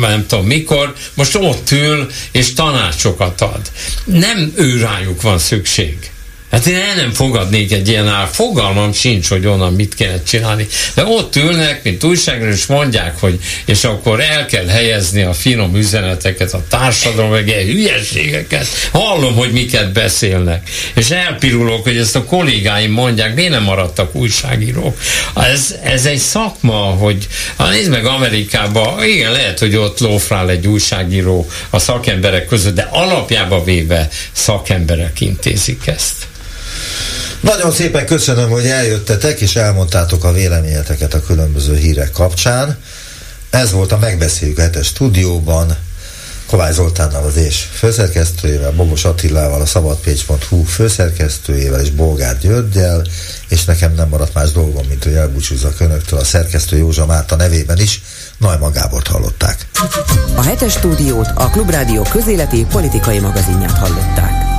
nem tudom mikor, most ott ül és tanácsokat ad. Nem ő rájuk van szükség Hát én el nem fogadnék egy ilyen ár, fogalmam sincs, hogy onnan mit kell csinálni. De ott ülnek, mint újságról, és mondják, hogy és akkor el kell helyezni a finom üzeneteket a társadalom, meg ilyen hülyeségeket. Hallom, hogy miket beszélnek. És elpirulok, hogy ezt a kollégáim mondják, miért nem maradtak újságírók. Ez, ez egy szakma, hogy ha nézd meg Amerikában, igen, lehet, hogy ott lófrál egy újságíró a szakemberek között, de alapjába véve szakemberek intézik ezt. Nagyon szépen köszönöm, hogy eljöttetek, és elmondtátok a véleményeteket a különböző hírek kapcsán. Ez volt a Megbeszéljük hetes stúdióban, Kovály Zoltánnal az és főszerkesztőjével, Bogos Attilával, a szabadpécs.hu főszerkesztőjével és Bolgár Györgyel, és nekem nem maradt más dolgom, mint hogy elbúcsúzzak önöktől a szerkesztő Józsa Márta nevében is. Najma Gábort hallották. A hetes stúdiót a Klubrádió közéleti politikai magazinját hallották.